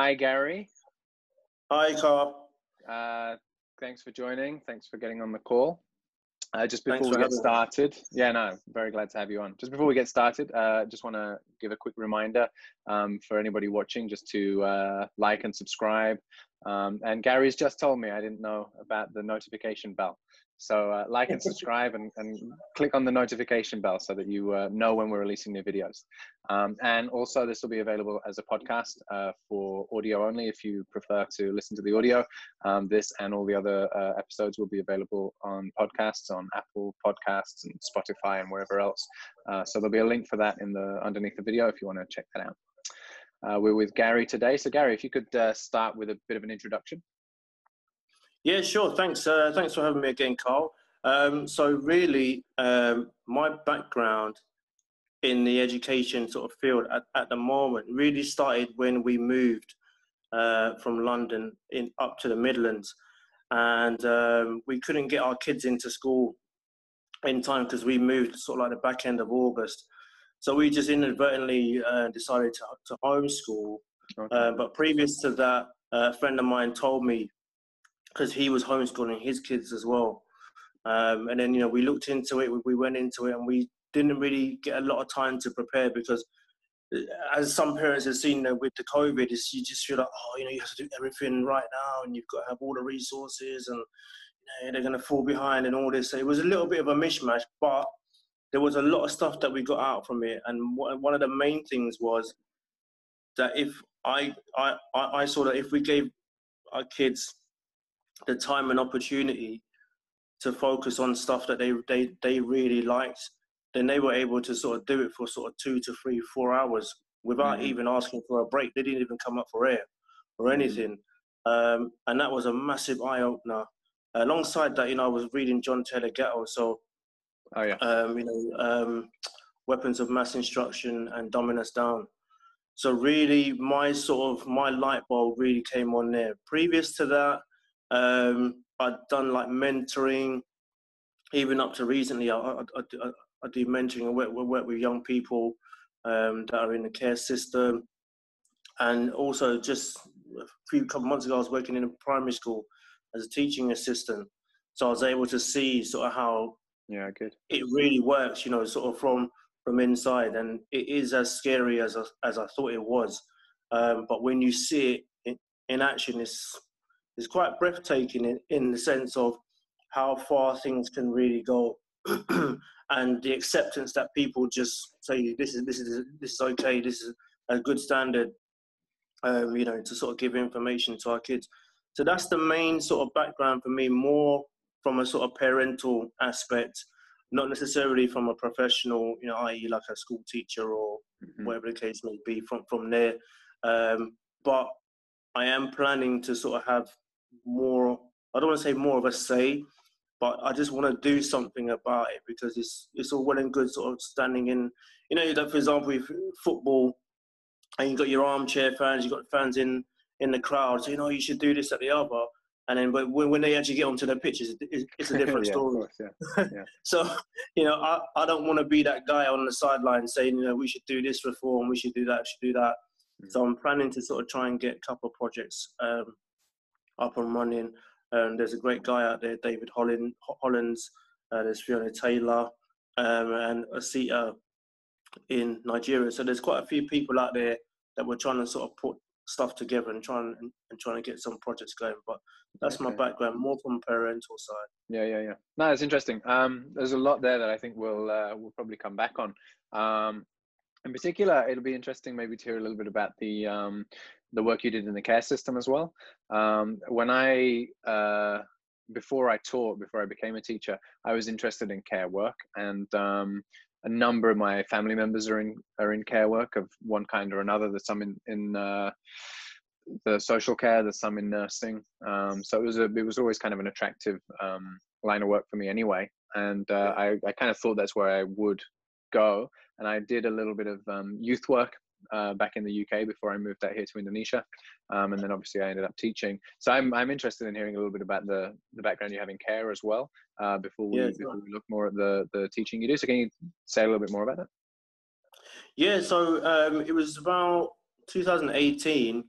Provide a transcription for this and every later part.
Hi, Gary. Hi, Carl. Uh, thanks for joining. Thanks for getting on the call. Uh, just before Thanks we get started, yeah, no, very glad to have you on. Just before we get started, uh, just want to give a quick reminder um, for anybody watching just to uh, like and subscribe. Um, and Gary's just told me I didn't know about the notification bell. So uh, like and subscribe and, and click on the notification bell so that you uh, know when we're releasing new videos. Um, and also this will be available as a podcast uh, for audio only if you prefer to listen to the audio. Um, this and all the other uh, episodes will be available on podcasts, on Apple Podcasts and Spotify and wherever else. Uh, so there'll be a link for that in the underneath the video if you want to check that out. Uh, we're with Gary today. So Gary, if you could start with a bit of an introduction. Yeah, sure. Thanks. Uh, thanks for having me again, Carl. Um, so really, um, my background in the education sort of field at, at the moment really started when we moved uh, from London in up to the Midlands, and um, we couldn't get our kids into school in time because we moved sort of like the back end of August. So we just inadvertently uh, decided to, to homeschool. Okay. Uh, but previous to that, a friend of mine told me because he was homeschooling his kids as well. Um, and then you know we looked into it, we, we went into it, and we didn't really get a lot of time to prepare because, uh, as some parents have seen you know, with the COVID, is you just feel like oh you know you have to do everything right now, and you've got to have all the resources, and you know, they're going to fall behind and all this. So it was a little bit of a mishmash, but there was a lot of stuff that we got out from it, and one of the main things was that if I I I saw that if we gave our kids the time and opportunity to focus on stuff that they they they really liked, then they were able to sort of do it for sort of two to three, four hours without Mhm. even asking for a break. They didn't even come up for air or Mhm. anything, um, and that was a massive eye opener. Alongside that, you know, I was reading John Taylor Gatto, so Oh yeah. um, you know, um, weapons of mass instruction and dumbing us down. So really, my sort of my light bulb really came on there. Previous to that, um, I'd done like mentoring, even up to recently. I, I, I, do- I, I do mentoring and work, work with young people um, that are in the care system, and also just a few couple months ago, I was working in a primary school as a teaching assistant. So I was able to see sort of how Yeah, good. it really works, you know, sort of from from inside, and it is as scary as I, as I thought it was. Um, but when you see it in, in action, it's it's quite breathtaking in, in the sense of how far things can really go, and the acceptance that people just say this is this is this is okay, this is a good standard, um, you know, to sort of give information to our kids. So that's the main sort of background for me, more from a sort of parental aspect not necessarily from a professional, you know, i.e., like a school teacher or Mhm. whatever the case may be from from there. Um, but I am planning to sort of have more. I don't want to say more of a say, but I just want to do something about it because it's it's all well and good sort of standing in. You know, that for example, with football, and you got your armchair fans, you got fans in in the crowd, so you know you should do this at the other. And then when, when they actually get onto the pitches, it's, it's a different yeah, story. course, yeah. So, you know, I, I don't want to be that guy on the sideline saying, you know, we should do this reform, we should do that, we should do that. So I'm planning to sort of try and get a couple of projects um, up and running. Um, there's a great guy out there, David Holland, Hollands. Uh, there's Fiona Taylor um, and Asita in Nigeria. So there's quite a few people out there that we're trying to sort of put stuff together and trying and, and trying to get some projects going. But that's my background, more from parental side. Yeah, yeah, yeah. No, it's interesting. Um, there's a lot there that I think we'll uh, we'll probably come back on. Um, in particular, it'll be interesting maybe to hear a little bit about the um, the work you did in the care system as well. Um, when I uh, before I taught, before I became a teacher, I was interested in care work, and um, a number of my family members are in are in care work of one kind or another. There's some in in uh, the social care, there's some in nursing. Um, so it was a it was always kind of an attractive um, line of work for me anyway, and uh, I I kind of thought that's where I would go. And I did a little bit of um, youth work uh, back in the UK before I moved out here to Indonesia, um, and then obviously I ended up teaching. So I'm I'm interested in hearing a little bit about the the background you have in care as well. Uh, before we Yeah, before we look more at the the teaching you do. So can you say a little bit more about that? Yeah, so um, it was about 2018.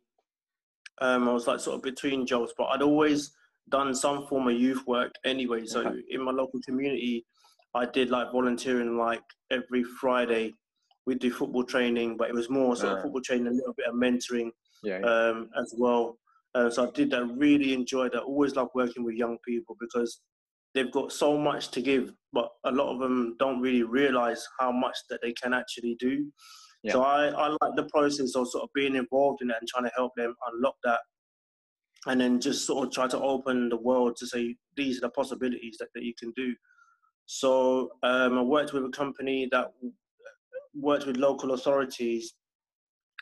Um, I was like sort of between jobs, but I'd always done some form of youth work anyway. So okay. in my local community, I did like volunteering like every Friday. We'd do football training, but it was more sort of uh. football training, a little bit of mentoring yeah, yeah. Um, as well. Uh, so I did that, really enjoyed that. Always love working with young people because they've got so much to give, but a lot of them don't really realize how much that they can actually do. Yeah. So I, I like the process of sort of being involved in it and trying to help them unlock that. And then just sort of try to open the world to say, these are the possibilities that, that you can do. So um, I worked with a company that worked with local authorities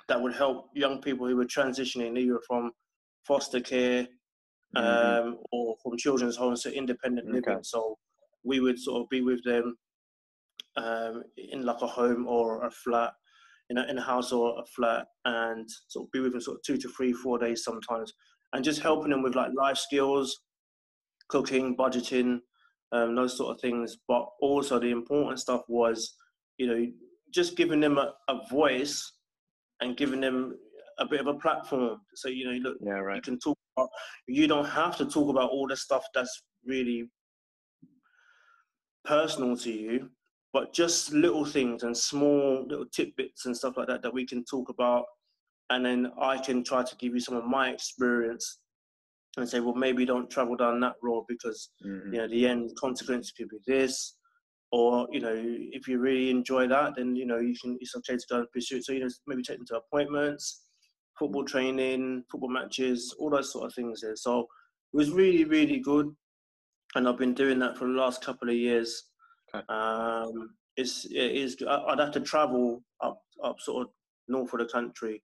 that would help young people who were transitioning either from foster care mm-hmm. um, or from children's homes to independent okay. living. So we would sort of be with them um, in like a home or a flat, in a, in a house or a flat, and sort of be with them sort of two to three, four days sometimes, and just helping them with like life skills, cooking, budgeting, um, those sort of things. But also the important stuff was, you know, just giving them a, a voice and giving them a bit of a platform. So you know, look, yeah, right. you can talk. About, you don't have to talk about all the stuff that's really personal to you, but just little things and small little tidbits and stuff like that that we can talk about, and then I can try to give you some of my experience and say, well, maybe don't travel down that road because mm-hmm. you know the end consequence could be this or you know if you really enjoy that then you know you can it's okay to go and pursue it so you know maybe take them to appointments football training football matches all those sort of things there so it was really really good and i've been doing that for the last couple of years okay. um it's it is i'd have to travel up up sort of north of the country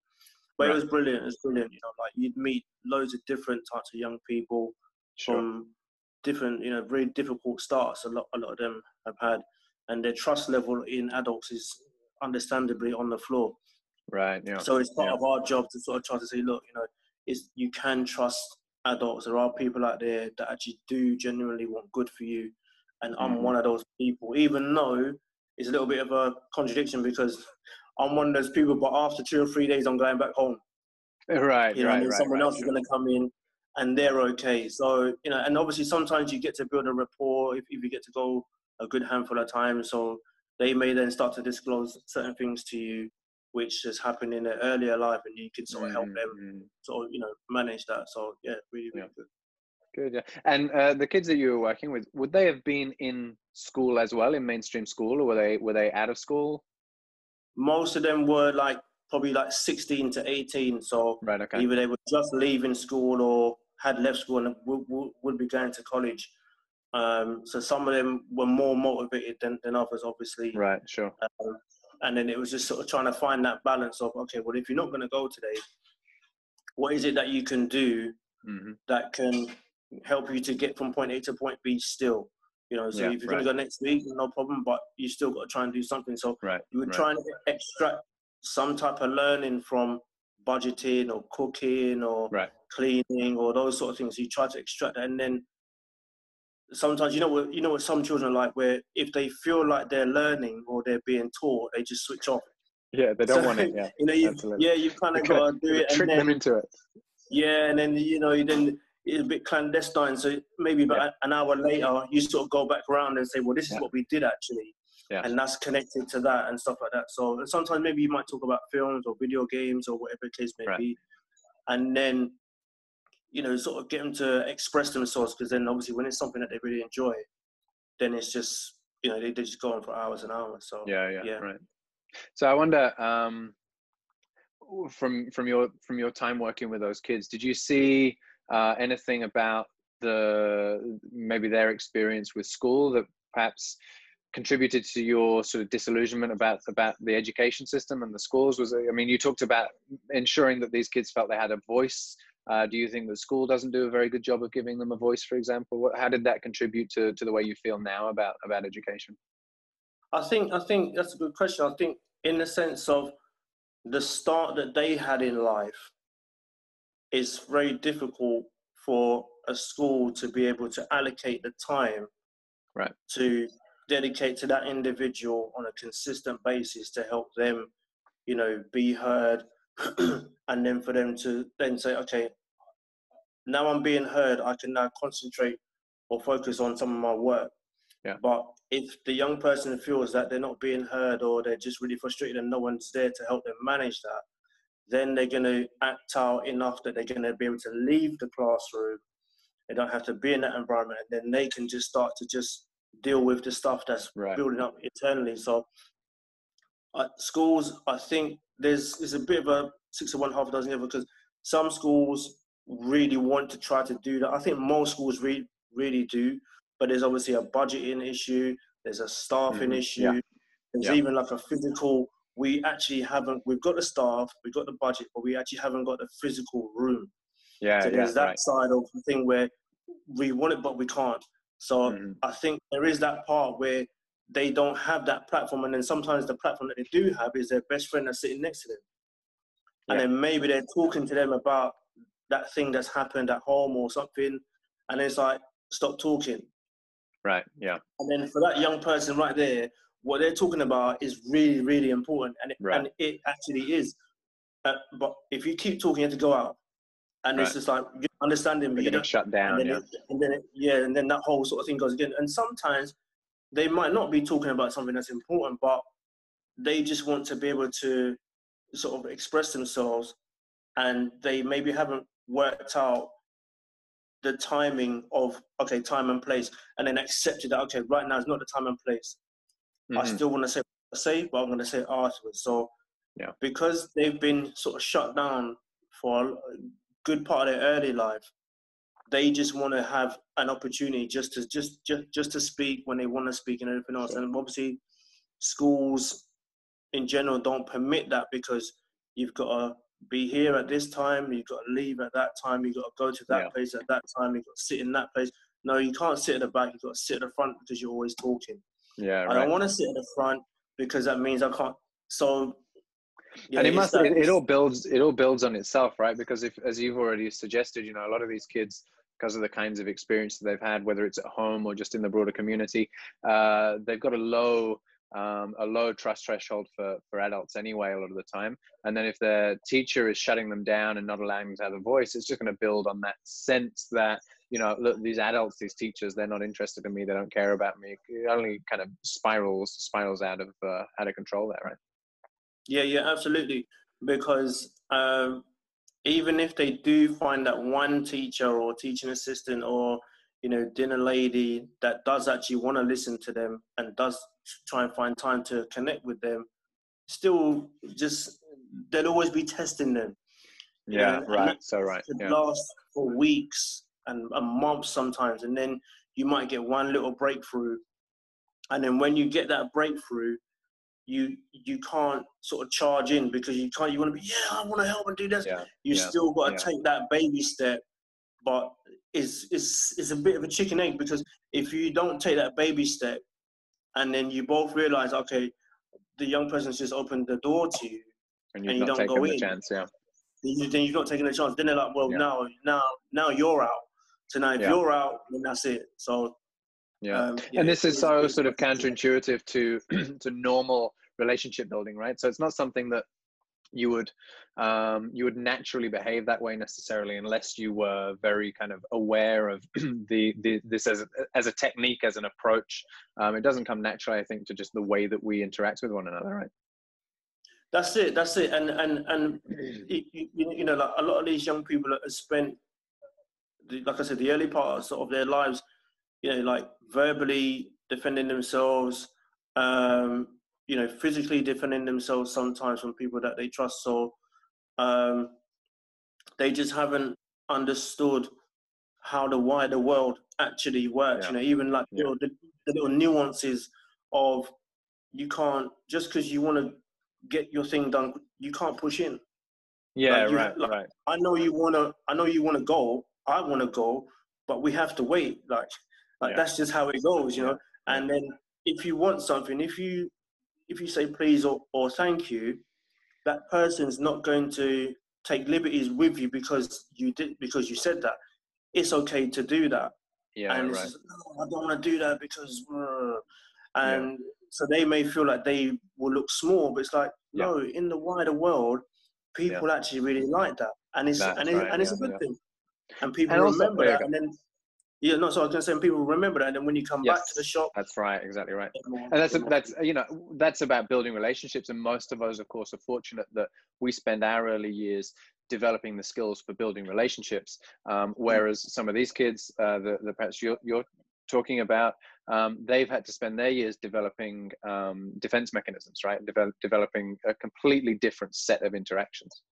but right. it was brilliant it was brilliant you know like you'd meet loads of different types of young people sure. from different, you know, very difficult starts. A lot, a lot of them have had, and their trust level in adults is understandably on the floor. Right. Yeah. So it's part yeah. of our job to sort of try to say, look, you know, is you can trust adults. There are people out there that actually do genuinely want good for you, and I'm mm-hmm. one of those people. Even though it's a little bit of a contradiction because I'm one of those people, but after two or three days, I'm going back home. Right. You know, right, and then right, someone right, else sure. is going to come in and they're okay. So, you know, and obviously sometimes you get to build a rapport if, if you get to go a good handful of times. So they may then start to disclose certain things to you, which has happened in their earlier life, and you can sort of help them mm-hmm. sort of, you know, manage that. So, yeah, really, really yeah. good. Good, yeah. And uh, the kids that you were working with, would they have been in school as well, in mainstream school, or were they were they out of school? Most of them were like probably like 16 to 18. So right, okay. either they were just leaving school or had left school and would, would, would be going to college. Um, so some of them were more motivated than, than others, obviously. Right, sure. Um, and then it was just sort of trying to find that balance of, okay, well, if you're not going to go today, what is it that you can do mm-hmm. that can help you to get from point A to point B still? You know, so yeah, if you're right. going to go next week, no problem, but you still got to try and do something. So right, you would right. try and extract some type of learning from budgeting or cooking or right. cleaning or those sort of things. You try to extract that, and then sometimes you know what you know what some children are like, where if they feel like they're learning or they're being taught, they just switch off. Yeah, they don't so, want it. Yeah, you know, you, yeah, you kind of got to do it, trick and then, them into it. Yeah, and then you know, you then it's a bit clandestine. So maybe about yeah. an hour later, you sort of go back around and say, "Well, this is yeah. what we did actually." yeah. and that's connected to that and stuff like that. So sometimes maybe you might talk about films or video games or whatever the case may right. be, and then you know sort of get them to express themselves because then obviously when it's something that they really enjoy, then it's just you know they, they just go on for hours and hours. So yeah, yeah, yeah. right. So I wonder. Um, from from your from your time working with those kids did you see uh, anything about the maybe their experience with school that perhaps contributed to your sort of disillusionment about about the education system and the schools? Was i mean you talked about ensuring that these kids felt they had a voice. Uh, do you think the school doesn't do a very good job of giving them a voice for example? What, how did that contribute to, to the way you feel now about about education? I think i think that's a good question. I think in the sense of the start that they had in life it's very difficult for a school to be able to allocate the time right to dedicate to that individual on a consistent basis to help them, you know, be heard, and then for them to then say, okay, now I'm being heard. I can now concentrate or focus on some of my work. Yeah. But if the young person feels that they're not being heard or they're just really frustrated and no one's there to help them manage that, then they're going to act out enough that they're going to be able to leave the classroom. They don't have to be in that environment, and then they can just start to just deal with the stuff that's Right. building up internally. So, uh, schools, I think there's there's a bit of a six of one, half a dozen the other because some schools really want to try to do that. I think most schools really really do, but there's obviously a budgeting issue. There's a staffing Mhm. issue. Yeah. There's Yeah. even like a physical. We actually haven't. We've got the staff. We've got the budget, but we actually haven't got the physical room. Yeah, So yeah, there's that right. side of the thing where we want it, but we can't. So Mhm. I think there is that part where they don't have that platform, and then sometimes the platform that they do have is their best friend that's sitting next to them, and Yeah. then maybe they're talking to them about that thing that's happened at home or something, and it's like stop talking. Right. Yeah. And then for that young person right there, what they're talking about is really, really important, and it, Right. and it actually is. Uh, but if you keep talking, you have to go out, and it's just like you understand him, but They're you getting shut down. And then, Yeah. it, and then it, yeah, and then that whole sort of thing goes again. And sometimes they might not be talking about something that's important, but they just want to be able to sort of express themselves, and they maybe haven't worked out the timing of okay time and place, and then accepted that okay right now is not the time and place. I Mhm. still want to say I say, but I'm going to say afterwards. So Yeah. because they've been sort of shut down for a good part of their early life, they just want to have an opportunity just to just just just to speak when they want to speak and everything else. Sure. And obviously, schools in general don't permit that because you've got to be here at this time, you've got to leave at that time, you've got to go to that Yeah. place at that time, you've got to sit in that place. No, you can't sit at the back. You've got to sit at the front because you're always talking. Yeah. right. I don't want to sit at the front because that means I can't. So, yeah, and it must that- it, it all builds it all builds on itself right because if as you've already suggested you know a lot of these kids because of the kinds of experience that they've had whether it's at home or just in the broader community uh, they've got a low um, a low trust threshold for for adults anyway a lot of the time. And then if their teacher is shutting them down and not allowing them to have a voice it's just going to build on that sense that you know look these adults these teachers they're not interested in me they don't care about me. It only kind of spirals spirals out of uh, out of control there right? Yeah, yeah, absolutely. Because um, even if they do find that one teacher or teaching assistant or you know dinner lady that does actually want to listen to them and does try and find time to connect with them, still just they'll always be testing them. you know, yeah right so right yeah last for weeks and, and months sometimes, and then you might get one little breakthrough, and then when you get that breakthrough, you you can't sort of charge in because you can't. You want to be yeah, I want to help and do this. yeah You yeah, still got to yeah. take that baby step, but it's it's it's a bit of a chicken egg because if you don't take that baby step, and then you both realize okay, the young person's just opened the door to you, and and you don't go the in. chance yeah then you- then you've not taken a chance. Then they're like, well, Yeah. now, now, now you're out. So now, if Yeah. you're out, then that's it. So, yeah um, yeah, and this is so sort of counterintuitive to to normal relationship building right so it's not something that you would um, you would naturally behave that way necessarily unless you were very kind of aware of the, the this as as a technique as an approach um, it doesn't come naturally i think to just the way that we interact with one another right That's it. That's it. And and and you, you, you know, like a lot of these young people have spent, like I said, the early parts of their lives, you know, like verbally defending themselves, um, you know, physically defending themselves sometimes from people that they trust. So um, they just haven't understood how the wider world actually works. Yeah. You know, even like Yeah. you know, the, the little nuances of you can't just because you want to get your thing done, you can't push in. yeah you- right like- right I know you wanna, I know you wanna go. I wanna go, but we have to wait. Like, like Yeah. that's just how it goes, you know. And then if you want something, if you if you say please or, or thank you, that person's not going to take liberties with you because you did because you said that. It's okay to do that yeah and it's right just, no, I don't want to do that because, uh," and so they may feel like they will look small, but it's like Yeah. no, in the wider world, people actually really like that, and it's That's and, it, right, and it's a good yeah. thing. and people And remember there that, and then yeah, no, so I was gonna say people remember that, and then when you come back to the shop, That's right. Exactly right. and that's that's you know that's about building relationships and most of us of course are fortunate that we spend our early years developing the skills for building relationships um, whereas some of these kids uh, the, the perhaps you're, you're talking about um, they've had to spend their years developing um, defense mechanisms right Devel- developing a completely different set of interactions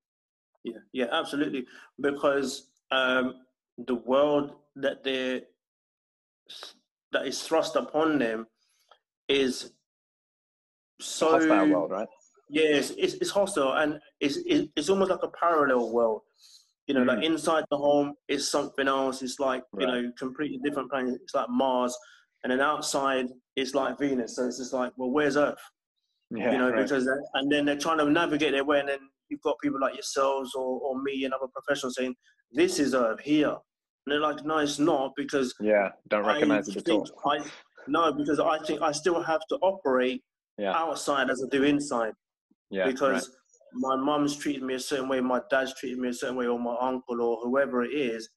Yeah, yeah, absolutely. Because um, the world that they that is thrust upon them is so hostile world right Yes, it's, it's hostile and it's, it's it's almost like a parallel world. You know, like Mm. inside the home is something else. It's like you know, completely different planet. It's like Mars, and then outside it's like Venus. So it's just like, well, where's Earth? yeah you know, right. because and then they're trying to navigate their way, and then you've got people like yourselves or, or me and other professionals saying, "This is Earth here," and they're like, "No, it's not," because yeah don't recognize I it at all I no, because I think I still have to operate Yeah. outside as I do inside yeah because right. my mum's treated me a certain way, my dad's treated me a certain way, or my uncle or whoever it is.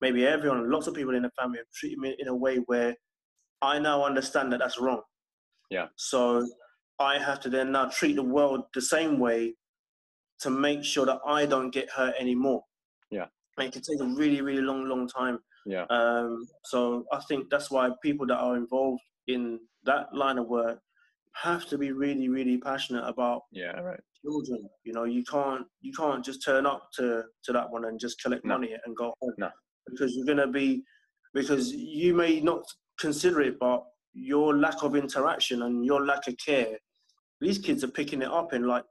Maybe everyone, lots of people in the family have treated me in a way where I now understand that that's wrong. Yeah. So I have to then now treat the world the same way to make sure that I don't get hurt anymore. And it can take a really, really long, long time. yeah Um, so I think that's why people that are involved in that line of work have to be really, really passionate about yeah right children. You know, you can't you can't just turn up to to that one and just collect No. money and go home. No. Because you're gonna be because you may not consider it, but your lack of interaction and your lack of care, these kids are picking it up in like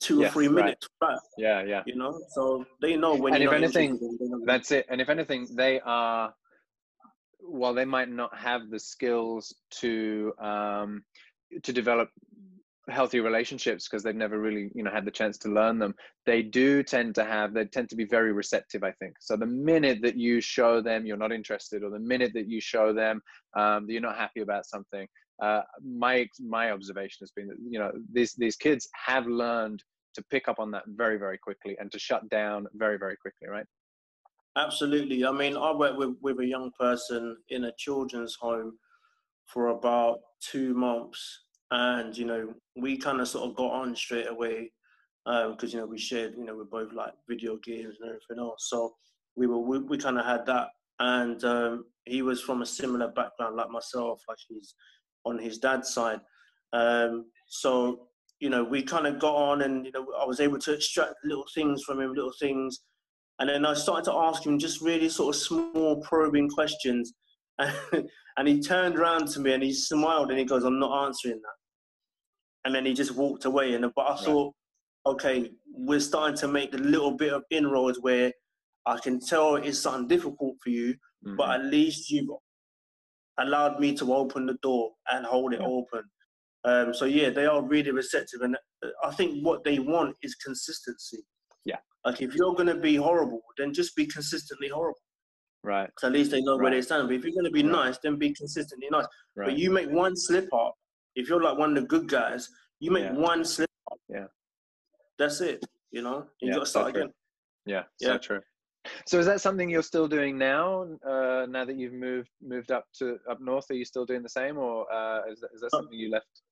two Yes, or three right. minutes flat, yeah yeah you know. So they know when And you're if anything. That's it. And if anything, they are, while they might not have the skills to um, to develop healthy relationships because they've never really you know had the chance to learn them they do tend to have they tend to be very receptive i think so the minute that you show them you're not interested or the minute that you show them um, that you're not happy about something uh, my my observation has been that you know these these kids have learned to pick up on that very very quickly and to shut down very very quickly right Absolutely. I mean, I worked with, with a young person in a children's home for about two months, and you know, we kind of sort of got on straight away because you know we shared, you know, we're both like video games and everything else. So we were we, we kind of had that, and um, he was from a similar background like myself, like he's on his dad's side. Um, so you know, we kind of got on, and you know, I was able to extract little things from him, little things. And then I started to ask him just really sort of small probing questions. And, he turned around to me and he smiled and he goes, I'm not answering that. And then he just walked away. And but I Right. thought, okay, we're starting to make a little bit of inroads where I can tell it's something difficult for you, but Mhm. at least you've allowed me to open the door and hold it Yeah. open. Um, so yeah, they are really receptive, and uh, I think what they want is consistency. Yeah. Like if you're going to be horrible, then just be consistently horrible. right So at least they know where they stand. But if you're going to be Right. nice, then be consistently nice. right But you make one slip up. If you're like one of the good guys, you make Yeah. one slip up. Yeah. That's it. You know, you Yeah, got to start so again. Yeah, Yeah. so true. So is that something you're still doing now? Uh, now that you've moved moved up to up north, are you still doing the same, or uh, is that, is that Uh, something you left?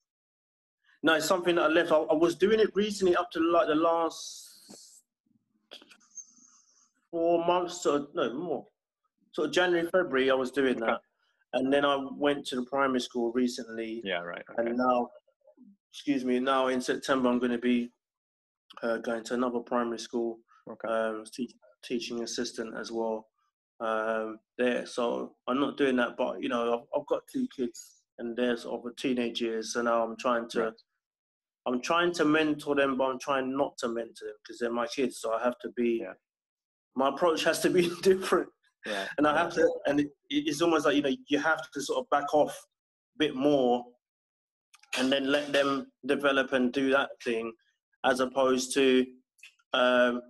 No, it's something that I left. I, I was doing it recently up to like the last four months, or no more. So January, February, I was doing Okay. that, and then I went to the primary school recently, Yeah, right. Okay. and now, excuse me, now in September I'm going to be uh, going to another primary school, okay. um, teach, teaching assistant as well. Um, there, so I'm not doing that, but you know, I've, I've got two kids, and they're sort of teenage years, so now I'm trying to. Right. I'm trying to mentor them, but I'm trying not to mentor them because they're my kids. So I have to be. Yeah. My approach has to be different, yeah. and I have to. And it, it's almost like you know you have to sort of back off a bit more, and then let them develop and do that thing, as opposed to um,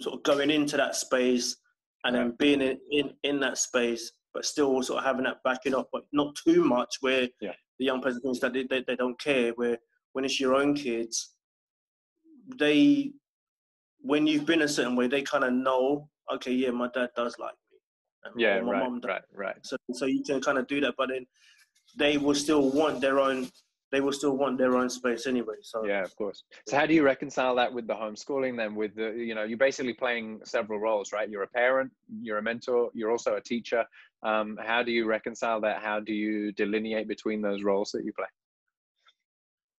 sort of going into that space and then being in, in in that space, but still sort of having that backing up, but not too much where Yeah. the young person thinks that they, they, they don't care. Where when it's your own kids, they when you've been a certain way, they kind of know, okay, yeah, my dad does like me. And yeah, right, right, right. So, so you can kind of do that, but then they will still want their own they will still want their own space anyway. So yeah, of course. So how do you reconcile that with the homeschooling then? With the you know you're basically playing several roles, right? You're a parent, you're a mentor, you're also a teacher. Um, how do you reconcile that? How do you delineate between those roles that you play?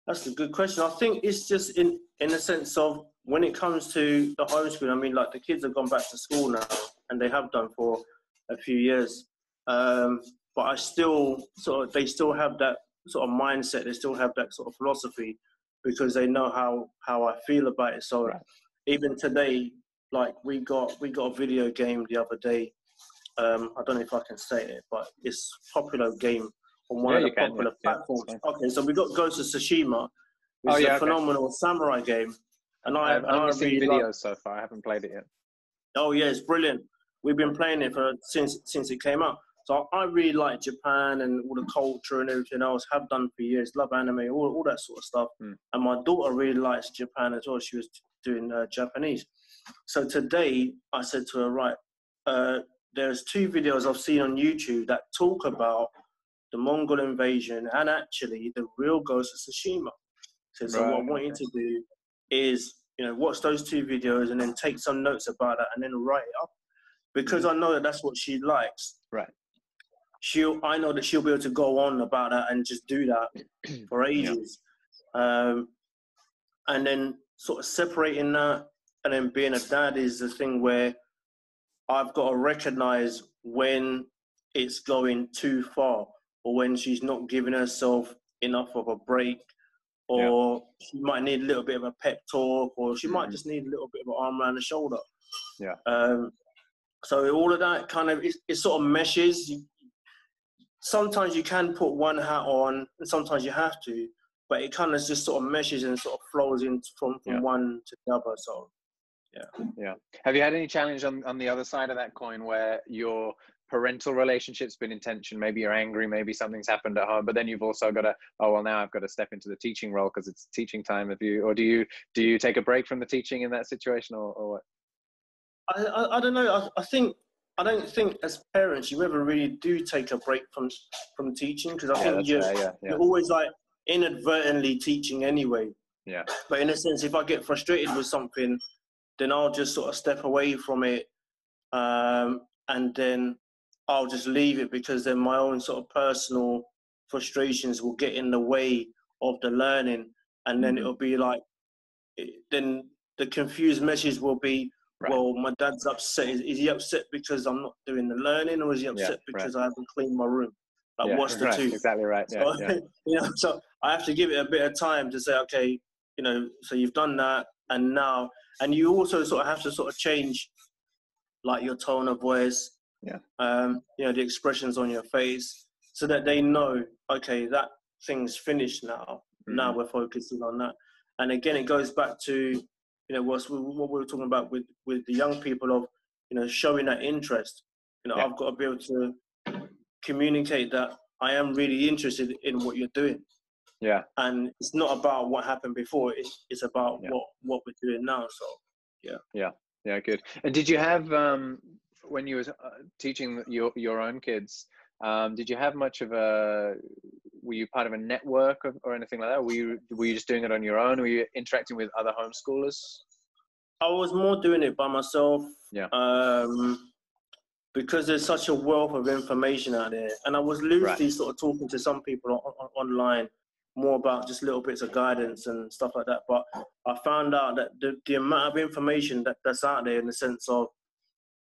That's a good question. I think it's just in in the sense of when it comes to the homeschool. I mean, like the kids have gone back to school now, and they have done for a few years. Um, but I still sort of they still have that sort of mindset. They still have that sort of philosophy because they know how how I feel about it. So right. even today, like we got we got a video game the other day. Um, I don't know if I can say it, but it's popular game on one yeah, of the popular can, platforms. Yeah, okay, so we got Ghost of Tsushima. It's oh, yeah, a phenomenal okay. samurai game. And I, have only seen really videos like, so far. I haven't played it yet. Oh yeah, it's brilliant. We've been playing it for since since it came out. So I really like Japan and all the culture and everything else. Have done for years. Love anime, all, all that sort of stuff. Mm. And my daughter really likes Japan as well. She was doing uh, Japanese. So today I said to her, right, uh, there's two videos I've seen on YouTube that talk about the Mongol invasion and actually the real Ghost of Tsushima. So, so what I want you to do is, you know, watch those two videos and then take some notes about that and then write it up because mm. I know that that's what she likes. Right she'll I know that she'll be able to go on about that and just do that for ages. Yeah. Um, and then sort of separating that and then being a dad is the thing where I've got to recognize when it's going too far or when she's not giving herself enough of a break or yeah. she might need a little bit of a pep talk or she mm-hmm. might just need a little bit of an arm around the shoulder. Yeah. Um, so all of that kind of it, it sort of meshes. You, sometimes you can put one hat on and sometimes you have to but it kind of just sort of meshes and sort of flows in from, from yeah. one to the other so yeah. Yeah. Have you had any challenge on, on the other side of that coin where your parental relationship's been in tension? Maybe you're angry maybe something's happened at home but then you've also got to oh well now i've got to step into the teaching role because it's teaching time of you or do you do you take a break from the teaching in that situation or, or what? I, I, I don't know I, I think I don't think as parents you ever really do take a break from from teaching because I yeah, think you're, yeah, yeah. you're always like inadvertently teaching anyway. Yeah. But in a sense, if I get frustrated with something, then I'll just sort of step away from it, um, and then I'll just leave it because then my own sort of personal frustrations will get in the way of the learning, and then mm-hmm. it'll be like, then the confused message will be, Right. Well, my dad's upset. Is, is, he upset because I'm not doing the learning, or is he upset yeah, because right. I haven't cleaned my room? Like, yeah, what's the right, two? Exactly right. Yeah, so, yeah. you know, so I have to give it a bit of time to say, okay, you know, so you've done that, and now, and you also sort of have to sort of change, like your tone of voice, yeah, um, you know, the expressions on your face, so that they know, okay, that thing's finished now. Mm-hmm. Now we're focusing on that, and again, it goes back to you know, what, what we were talking about with, with the young people of, you know, showing that interest. You know, yeah. I've got to be able to communicate that I am really interested in what you're doing. Yeah. And it's not about what happened before. It's, it's about yeah. what, what we're doing now. So, yeah. Yeah. Yeah. Good. And did you have, um, when you were uh, teaching your, your own kids, um, did you have much of a were you part of a network of, or anything like that? Were you were you just doing it on your own? Were you interacting with other homeschoolers? I was more doing it by myself. Yeah. Um, because there's such a wealth of information out there, and I was loosely right. sort of talking to some people on, on, online more about just little bits of guidance and stuff like that. But I found out that the, the amount of information that, that's out there in the sense of,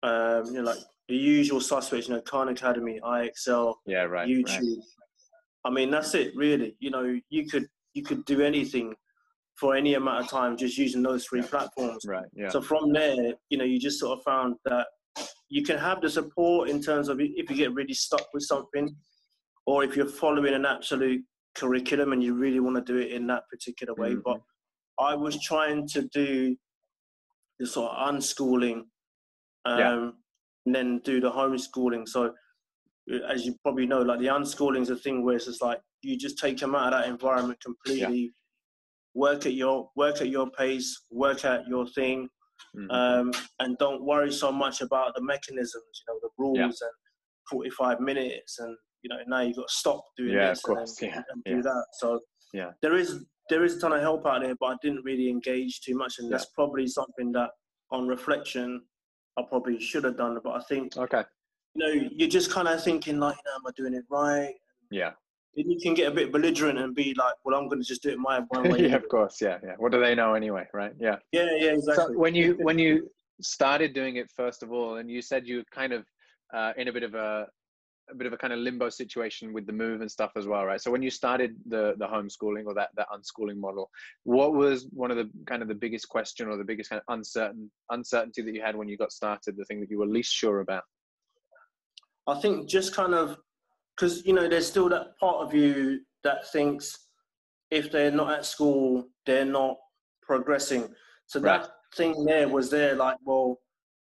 um, you know, like the usual suspects, you know, Khan Academy, IXL, yeah, right, YouTube, right. I mean, that's it, really. You know, you could you could do anything for any amount of time just using those three platforms. Right. Yeah. So from there, you know, you just sort of found that you can have the support in terms of if you get really stuck with something, or if you're following an absolute curriculum and you really want to do it in that particular way. Mm-hmm. But I was trying to do the sort of unschooling, um, yeah. and then do the homeschooling. So as you probably know, like the unschooling is a thing where it's just like you just take them out of that environment completely. Yeah. Work at your work at your pace, work at your thing, mm-hmm. um, and don't worry so much about the mechanisms, you know, the rules yeah. and 45 minutes and you know now you've got to stop doing yeah, this and, then, yeah. and, do that. So yeah, there is there is a ton of help out there, but I didn't really engage too much, and that's probably something that on reflection I probably should have done. But I think okay, you know, you're just kind of thinking like, you know, am I doing it right? Yeah. Then You can get a bit belligerent and be like, well, I'm going to just do it my way. yeah, of course. Yeah, yeah. What do they know anyway, right? Yeah. Yeah, yeah, exactly. So when you when you started doing it first of all, and you said you were kind of uh, in a bit of a a bit of a kind of limbo situation with the move and stuff as well, right? So when you started the the homeschooling or that that unschooling model, what was one of the kind of the biggest question or the biggest kind of uncertain uncertainty that you had when you got started? The thing that you were least sure about? I think just kind of because you know there's still that part of you that thinks if they're not at school, they're not progressing. So right. that thing there was there, like, well,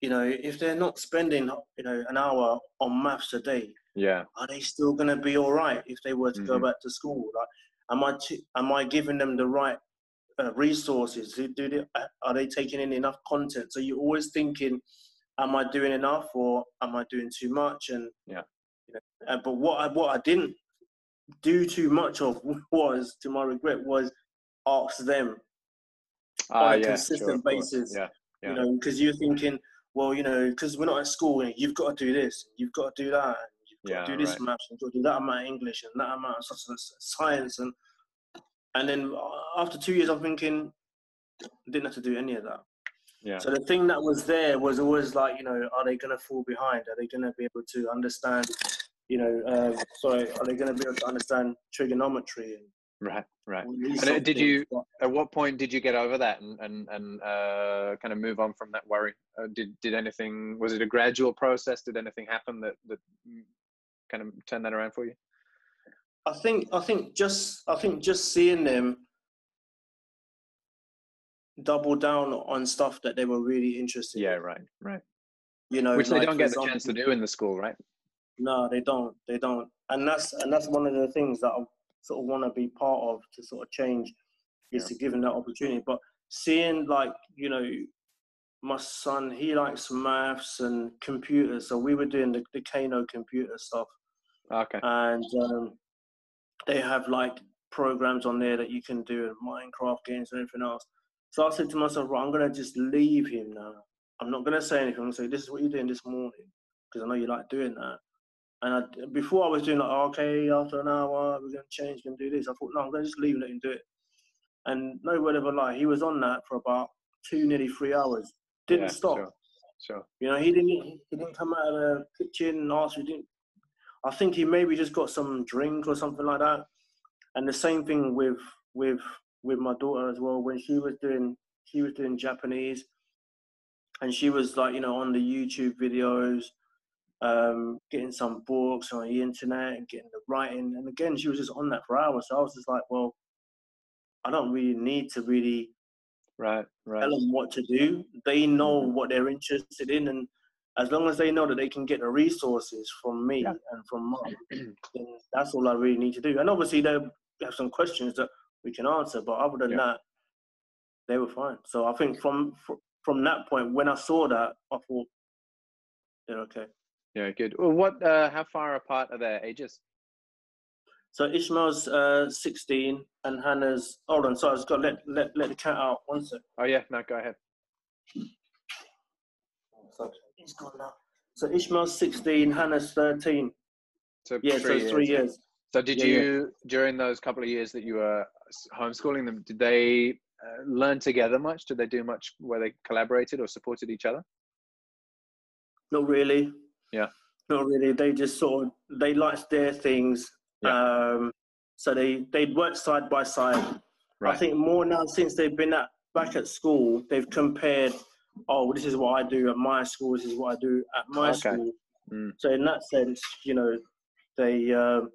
you know, if they're not spending, you know, an hour on maths a day, yeah, are they still going to be all right if they were to mm-hmm. go back to school? Like, am I t- am I giving them the right uh, resources? Do, do they, are they taking in enough content? So you're always thinking, am I doing enough or am I doing too much? And yeah, you know, uh, but what I what I didn't do too much of was, to my regret, was ask them uh, on a yeah, consistent sure, basis. Yeah, yeah. You know, because you're thinking, well, you know, because we're not at school, and you've got to do this, you've got to do that, you've got to do this right. maths, you've got to do that amount of English and that amount of science, and and then after two years, I'm thinking, I didn't have to do any of that. Yeah. So the thing that was there was always like, you know, are they going to fall behind? Are they going to be able to understand, you know, uh, sorry, are they going to be able to understand trigonometry and Right, right. And uh, did you? At what point did you get over that and and and uh, kind of move on from that worry? Uh, did did anything? Was it a gradual process? Did anything happen that that kind of turned that around for you? I think I think just I think just seeing them double down on stuff that they were really interested. Yeah, in. right, right. You know, which they don't get the chance to do in the school, right? No, they don't. They don't, and that's and that's one of the things that I sort of want to be part of to sort of change is yeah. to give them that opportunity. But seeing like you know my son he likes maths and computers so we were doing the, the kano computer stuff okay and um, they have like programs on there that you can do and minecraft games and everything else so i said to myself right i'm gonna just leave him now i'm not gonna say anything i'm gonna say this is what you're doing this morning because i know you like doing that and I, before I was doing like, oh, okay, after an hour, we're going to change, we're going to do this. I thought, no, I'm going to just leave and let him do it. And no word of a lie, he was on that for about two, nearly three hours. Didn't yeah, stop. Sure, sure. You know, he didn't. He didn't come out of the kitchen and ask. He didn't. I think he maybe just got some drink or something like that. And the same thing with with with my daughter as well. When she was doing she was doing Japanese, and she was like, you know, on the YouTube videos um, getting some books on the internet and getting the writing. And again, she was just on that for hours. So I was just like, well, I don't really need to really right, right. tell them what to do. They know mm-hmm. what they're interested in, and as long as they know that they can get the resources from me yeah. and from mom, then that's all I really need to do. And obviously, they have some questions that we can answer, but other than yeah. that, they were fine. So I think from from that point, when I saw that, I thought they're okay. Yeah, good. Well, what? Uh, how far apart are their ages? So Ishmael's uh, 16 and Hannah's. Hold on, sorry, I just got to let, let, let the cat out. One sec. Oh, yeah, no, go ahead. he's gone now. So Ishmael's 16, Hannah's 13. So yeah, so years. three years. So did yeah, you, yeah. during those couple of years that you were homeschooling them, did they uh, learn together much? Did they do much where they collaborated or supported each other? Not really. Yeah. Not really. They just sort of they liked their things. Yeah. Um, so they they'd work side by side. Right. I think more now since they've been at back at school, they've compared. Oh, this is what I do at my school. This is what I do at my okay. school. Mm. So in that sense, you know, they um,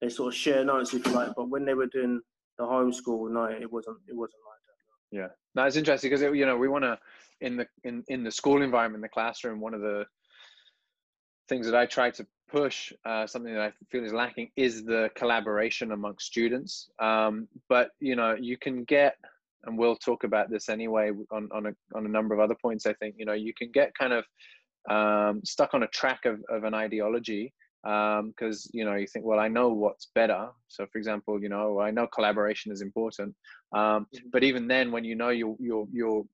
they sort of share notes if you like. But when they were doing the homeschool, no, it wasn't. It wasn't like that. Yeah, no, it's interesting because you know we want to in the in in the school environment, the classroom. One of the things that I try to push, uh, something that I feel is lacking, is the collaboration amongst students. Um, but you know, you can get and we'll talk about this anyway on on a on a number of other points. I think you know you can get kind of um, stuck on a track of of an ideology because um, you know you think well i know what's better. So for example you know i know collaboration is important. Um, mm-hmm. but even then when you know you're you're you're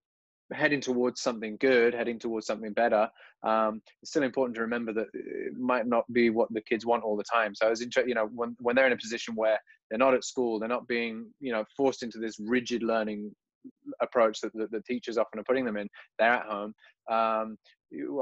heading towards something good heading towards something better um, it's still important to remember that it might not be what the kids want all the time. So i was interested you know when, when they're in a position where they're not at school they're not being you know forced into this rigid learning approach that the, the teachers often are putting them in they're at home um,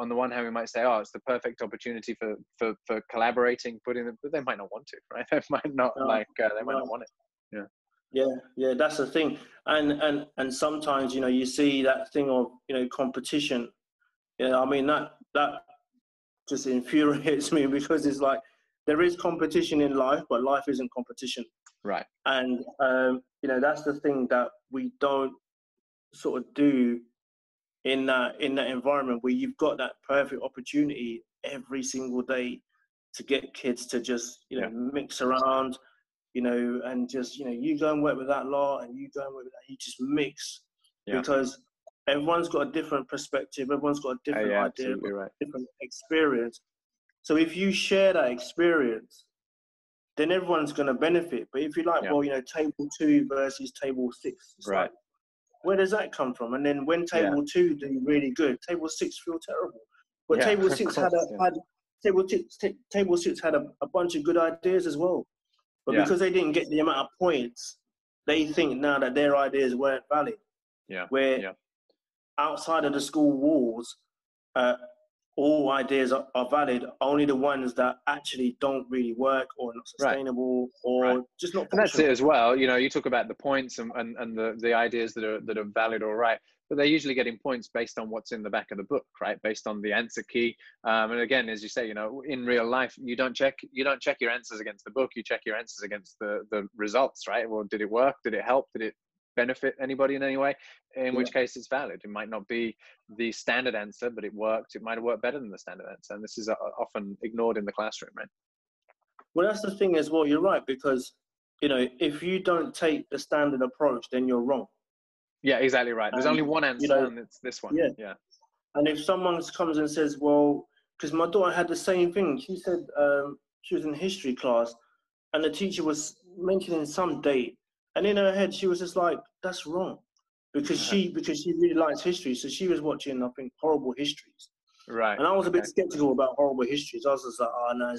on the one hand we might say oh it's the perfect opportunity for for, for collaborating putting them but they might not want to right? They might not no, like uh, they might no. not want it. Yeah. Yeah. Yeah that's the thing. And and and sometimes you know you see that thing of you know competition. Yeah i mean that that just infuriates me because it's like there is competition in life but life isn't competition. Right. And um you know that's the thing that we don't sort of do in that in that environment where you've got that perfect opportunity every single day to get kids to just you know yeah. mix around you know and just you know you go and work with that law and you go and work with that you just mix yeah. because everyone's got a different perspective everyone's got a different uh, yeah, idea right. different experience so if you share that experience then everyone's going to benefit but if you like well you know table two versus table six right like, where does that come from? And then when table yeah. two do really good, table six feel terrible. But yeah, table six course, had a yeah. had table six t- table six had a, a, bunch of good ideas as well. But because they didn't get the amount of points, they think now that their ideas weren't valid. Yeah. Where outside of the school walls, uh, all ideas are, are, valid. Only the ones that actually don't really work or not sustainable right. or right. just not. And that's it as well. You know, you talk about the points and, and, and the, the ideas that are that are valid or right, but they're usually getting points based on what's in the back of the book, right? Based on the answer key. Um, and again, as you say, you know, in real life, you don't check you don't check your answers against the book. You check your answers against the the results, right? Well, did it work? Did it help? Did it benefit anybody in any way, in yeah. which case it's valid. It might not be the standard answer, but it worked. It might have worked better than the standard answer. And this is uh, often ignored in the classroom, right? Well, that's the thing as well. You're right, because, you know, if you don't take the standard approach, then you're wrong. Yeah, exactly right. There's and, only one answer, you know, and it's this one. Yeah. yeah. And if someone comes and says, well, because my daughter had the same thing. She said um, she was in history class, and the teacher was mentioning some date, and in her head, she was just like, "That's wrong," because she because she really likes history, so she was watching I think horrible histories. Right. And I was a bit skeptical about horrible histories. I was just like, "Oh no,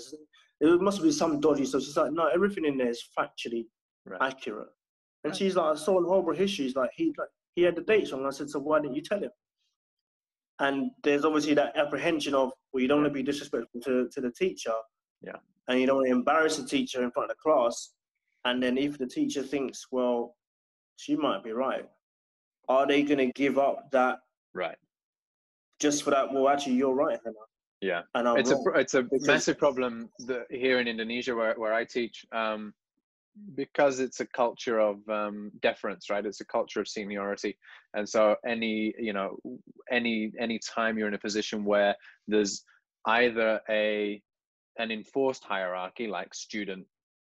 it must be some dodgy." So she's like, "No, everything in there is factually right. accurate." And right. she's like, "I saw in horrible histories like he like he had the dates wrong." I said, "So why didn't you tell him?" And there's obviously that apprehension of, well, you don't want to be disrespectful to, to the teacher. Yeah. And you don't want to embarrass the teacher in front of the class. And then if the teacher thinks, well, she might be right, are they going to give up that? Right. Just for that? Well, actually, you're right, Hannah. Yeah, and I'm it's wrong. a it's a because, massive problem that here in Indonesia where where I teach. Um, because it's a culture of um, deference right it's a culture of seniority and so any you know any any time you're in a position where there's either a an enforced hierarchy like student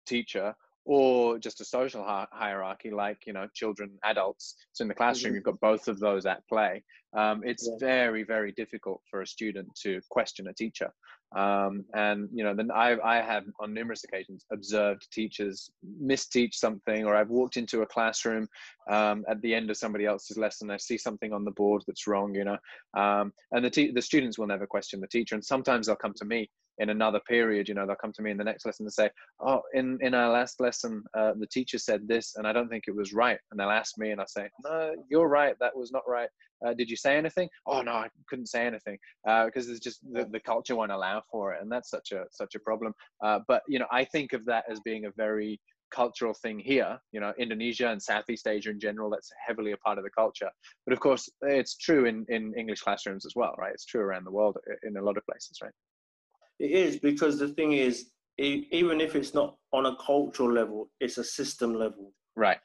teacher or just a social hierarchy like you know children adults so in the classroom mm-hmm. you've got both of those at play um, it's yeah. very very difficult for a student to question a teacher um, and you know then I, I have on numerous occasions observed teachers misteach something or i've walked into a classroom um, at the end of somebody else's lesson i see something on the board that's wrong you know um, and the, te- the students will never question the teacher and sometimes they'll come to me in another period you know they'll come to me in the next lesson and say oh in in our last lesson uh, the teacher said this and i don't think it was right. And they'll ask me and i say no you're right that was not right. Uh, did you say anything? Oh no i couldn't say anything. Because uh, just the, the culture won't allow for it and that's such a such a problem. Uh, but you know i think of that as being a very cultural thing here. You know indonesia and southeast asia in general that's heavily a part of the culture. But of course it's true in in english classrooms as well right? It's true around the world in a lot of places right it is because the thing is, even if it's not on a cultural level, it's a system level. Right.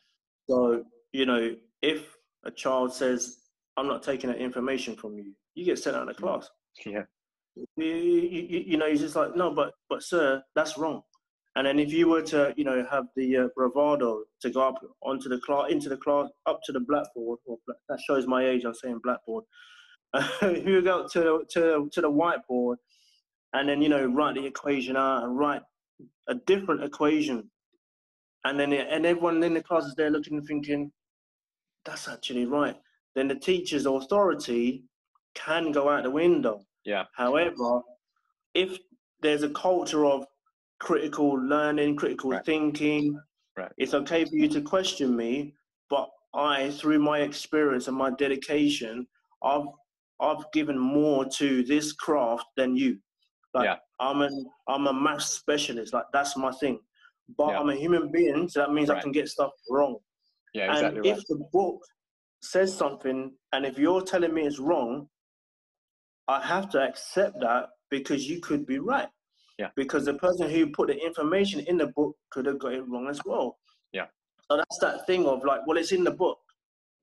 So you know, if a child says, "I'm not taking that information from you," you get sent out of class. Yeah. You, you, you know, he's just like, no, but but sir, that's wrong. And then if you were to, you know, have the uh, bravado to go up onto the class, into the class, up to the blackboard, or that shows my age. I'm saying blackboard. if you go to to to the whiteboard, and then you know write the equation out and write a different equation, and then it, and everyone in the class is there looking and thinking, that's actually right. Then the teacher's authority can go out the window. Yeah. However, if there's a culture of critical learning, critical right. thinking. Right. It's okay for you to question me, but I, through my experience and my dedication, I've I've given more to this craft than you. Like yeah. I'm an I'm a math specialist. Like that's my thing. But yeah. I'm a human being, so that means right. I can get stuff wrong. Yeah, exactly and right. if the book says something, and if you're telling me it's wrong, I have to accept that because you could be right. Yeah. Because the person who put the information in the book could have got it wrong as well. Yeah. So that's that thing of like, well, it's in the book.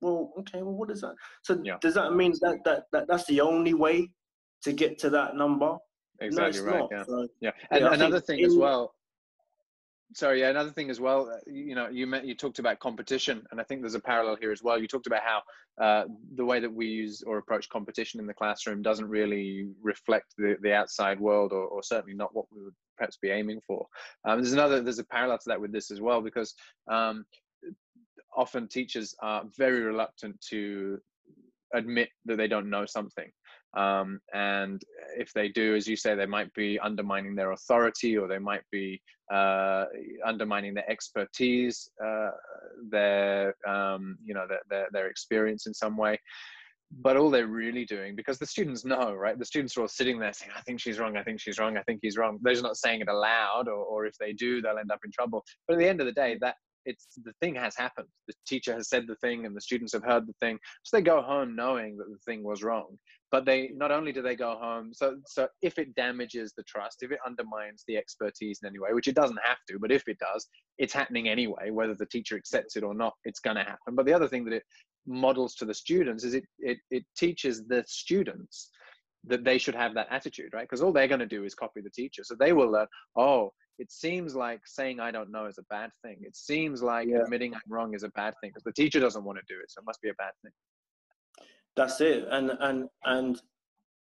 Well, okay, well, what is that? So yeah. does that mean that, that that that's the only way to get to that number? Exactly no, right. Not. Yeah. So, yeah. And yeah, another thing in, as well. Sorry, yeah, another thing as well. uh, You know, you met, you talked about competition, and I think there's a parallel here as well. You talked about how uh, the way that we use or approach competition in the classroom doesn't really reflect the, the outside world, or, or certainly not what we would perhaps be aiming for. Um, there's another, there's a parallel to that with this as well, because um, often teachers are very reluctant to admit that they don't know something. Um, and if they do, as you say, they might be undermining their authority or they might be uh, undermining their expertise, uh, their, um, you know, their, their, their experience in some way. But all they're really doing, because the students know, right? The students are all sitting there saying, I think she's wrong, I think she's wrong, I think he's wrong. They're not saying it aloud, or, or if they do, they'll end up in trouble. But at the end of the day, that it's the thing has happened. The teacher has said the thing, and the students have heard the thing. So they go home knowing that the thing was wrong. But they not only do they go home. So so if it damages the trust, if it undermines the expertise in any way, which it doesn't have to, but if it does, it's happening anyway. Whether the teacher accepts it or not, it's going to happen. But the other thing that it models to the students is it it it teaches the students that they should have that attitude, right? Because all they're going to do is copy the teacher. So they will learn, oh, it seems like saying I don't know is a bad thing. It seems like yeah. admitting I'm wrong is a bad thing because the teacher doesn't want to do it. So it must be a bad thing. That's it. And, and, and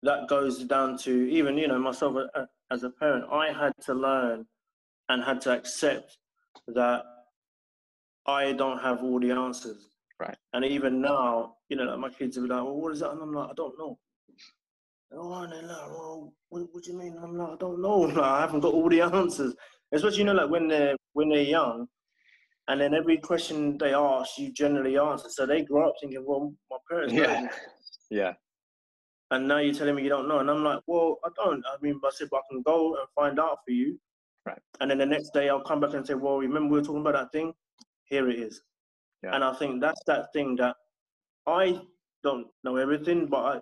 that goes down to even, you know, myself uh, as a parent, I had to learn and had to accept that I don't have all the answers. Right. And even now, you know, like my kids will be like, well, what is that? And I'm like, I don't know. Oh, they're like, well, what, what do you mean? I'm like, I don't know. Like, I haven't got all the answers. Especially, you know, like when they're when they're young, and then every question they ask, you generally answer. So they grow up thinking, well, my parents. Yeah. Know. Yeah. And now you're telling me you don't know, and I'm like, well, I don't. I mean, but I said, but I can go and find out for you. Right. And then the next day I'll come back and say, well, remember we were talking about that thing? Here it is. Yeah. And I think that's that thing that I don't know everything, but I,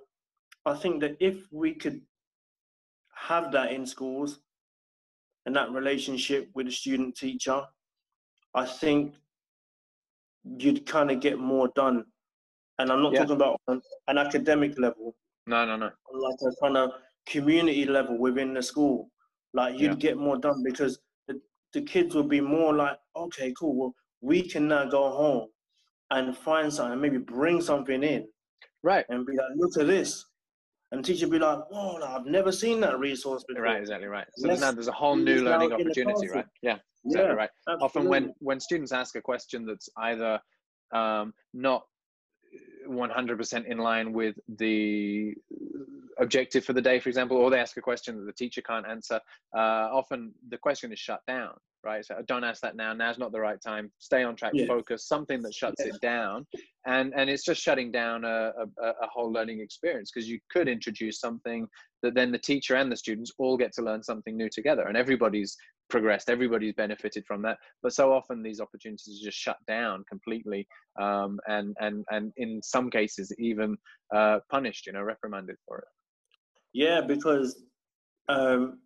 I think that if we could have that in schools and that relationship with the student teacher, I think you'd kind of get more done. And I'm not yeah. talking about an, an academic level. No, no, no. Like a kind of community level within the school. Like you'd Yeah. get more done because the, the kids would be more like, okay, cool. Well, we can now go home and find something, maybe bring something in Right. and be like, look at this. And the teacher be like, whoa, no, I've never seen that resource before. Right, exactly right. So Let's now there's a whole new learning opportunity, right? Yeah, exactly Yeah, right. Often when when students ask a question that's either um, not 100% in line with the objective for the day, for example, or they ask a question that the teacher can't answer, uh, often the question is shut down, right? So don't ask that now. Now's not the right time. Stay on track. Yeah. Focus. Something that shuts Yeah. it down, and and it's just shutting down a a, a whole learning experience because you could introduce something that then the teacher and the students all get to learn something new together, and everybody's progressed. Everybody's benefited from that. But so often these opportunities are just shut down completely, um, and and and in some cases even uh, punished, you know, reprimanded for it. Yeah, because um,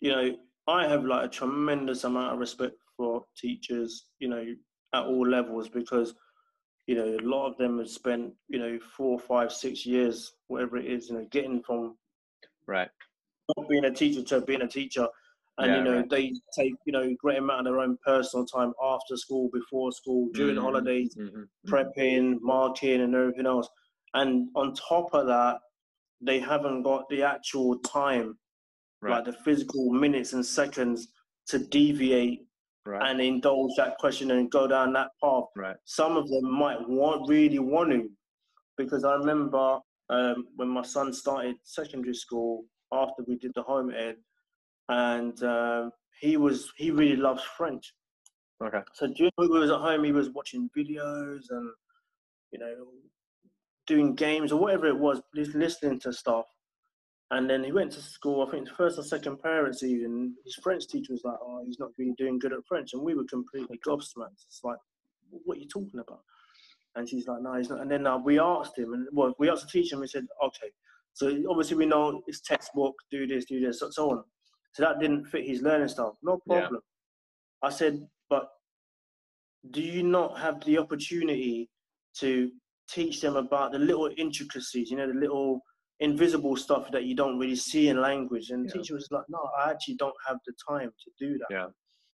you know, I have like a tremendous amount of respect for teachers, you know, at all levels because you know a lot of them have spent you know four, five, six years, whatever it is, you know, getting from Right. not being a teacher to being a teacher, and Yeah, you know right. they take you know great amount of their own personal time after school, before school, during Mhm. holidays, Mhm. prepping, marking, and everything else. And on top of that, they haven't got the actual time, Right. like the physical minutes and seconds, to deviate Right. and indulge that question and go down that path. Right. Some of them might want really want to, because I remember um, when my son started secondary school after we did the home ed, and um, he was he really loves French. Okay. So during when we was at home, he was watching videos and you know doing games or whatever it was, listening to stuff. And then he went to school. I think the first or second parents even his French teacher was like, "Oh, he's not really doing good at French," and we were completely gobsmacked. It's like, "What are you talking about?" And she's like, "No, he's not." And then uh, we asked him, and well, we asked the teacher, and we said, "Okay." So obviously we know it's textbook, do this, do this, so, on. So that didn't fit his learning style. No Yeah. problem. I said, but do you not have the opportunity to teach them about the little intricacies, you know, the little invisible stuff that you don't really see in language? And the Yeah. teacher was like, no, I actually don't have the time to do that. Yeah.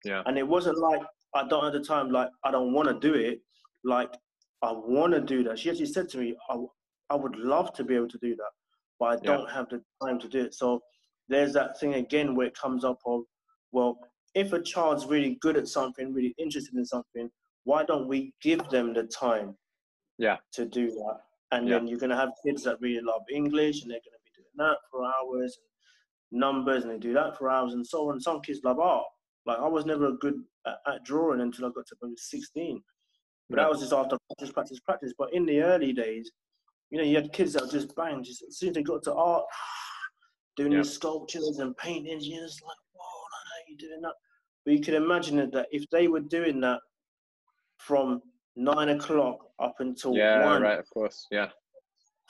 Yeah. And it wasn't like I don't have the time, like I don't want to do it. Like I want to do that. She actually said to me, I, I would love to be able to do that, but I don't have the time to do it. So there's that thing again where it comes up of, well, if a child's really good at something, really interested in something, why don't we give them the time Yeah. to do that? And Yeah. then you're going to have kids that really love English and they're going to be doing that for hours, and numbers, and they do that for hours and so on. Some kids love art. Like I was never good at, at drawing until I got to maybe 16. But Yeah. that was just after practice, practice, practice. But in the early days, you know, you had kids that just bang, just as soon as they got to art, doing Yeah. these sculptures and paintings, you're just like, whoa, like, how are you doing that? But you can imagine that if they were doing that from nine o'clock up until Yeah. one Right. Of course. Yeah.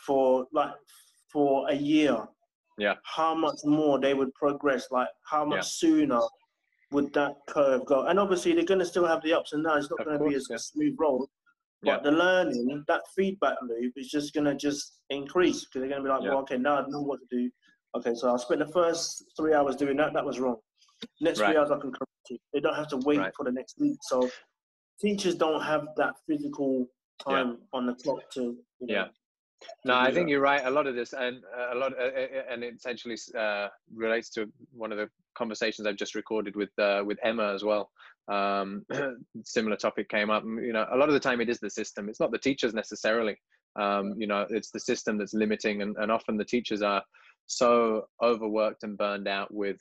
for like for a year, Yeah. how much more they would progress? Like how much Yeah. sooner would that curve go? And obviously they're going to still have the ups and downs. It's not going to be course, a yeah. smooth. Yeah. But the learning, that feedback loop is just going to just increase because they're going to be like, Yeah. well, okay, now I know what to do. Okay, so I spent the first three hours doing that. That was wrong. Next Right. three hours I can correct it. They don't have to wait Right. for the next week. So teachers don't have that physical time on the clock to. You know, Yeah. No, I think you're right. A lot of this, and uh, a lot, uh, uh, and it essentially uh, relates to one of the conversations I've just recorded with uh, with Emma as well. Um, similar topic came up. You know, a lot of the time it is the system. It's not the teachers necessarily. Um, you know, it's the system that's limiting, and, and often the teachers are so overworked and burned out with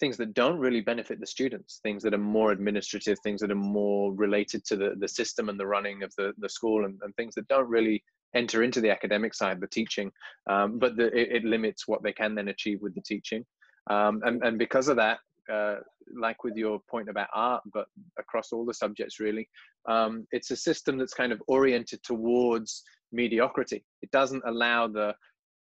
things that don't really benefit the students things that are more administrative things that are more related to the, the system and the running of the, the school and, and things that don't really enter into the academic side the teaching um, but the, it, it limits what they can then achieve with the teaching. Um, and, and because of that uh, like with your point about art but across all the subjects really um, it's a system that's kind of oriented towards mediocrity. It doesn't allow the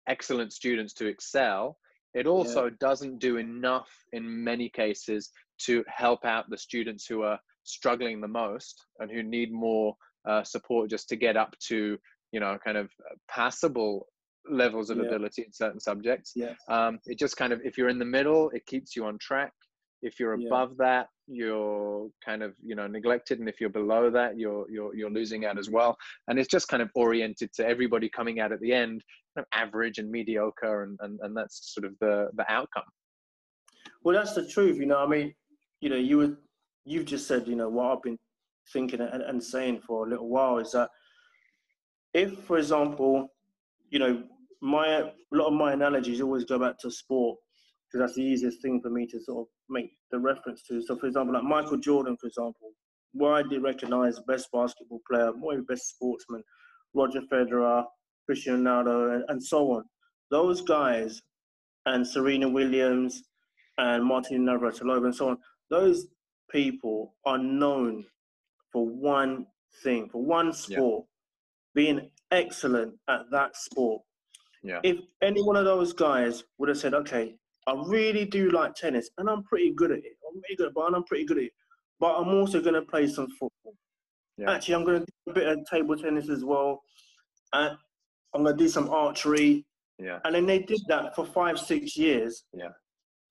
excellent students to excel it also doesn't do enough in many cases to help out the students who are struggling the most and who need more uh, support just to get up to you know kind of passable levels of Yeah. ability in certain subjects Yeah. um, it just kind of if you're in the middle it keeps you on track if you're Yeah. above that you're kind of you know neglected and if you're below that you're you're you're losing out as well and it's just kind of oriented to everybody coming out at the end average and mediocre and, and and that's sort of the the outcome Well, that's the truth. You know, I mean, you know, you would, you've just said, you know, what I've been thinking and, and saying for a little while is that if, for example, you know, my a lot of my analogies always go back to sport because that's the easiest thing for me to sort of make the reference to. So, for example, like Michael Jordan, for example, widely recognized best basketball player, maybe best sportsman, Roger Federer, Cristiano Ronaldo, and, and so on. Those guys and Serena Williams and Martina Navratilova and so on, those people are known for one thing, for one sport, being excellent at that sport. Yeah. If any one of those guys would have said, okay, I really do like tennis and I'm pretty good at it. I'm pretty good, but I'm pretty good at it. But I'm also going to play some football. Yeah. Actually, I'm going to do a bit of table tennis as well. And I'm going to do some archery. yeah And then they did that for five, six years. Yeah.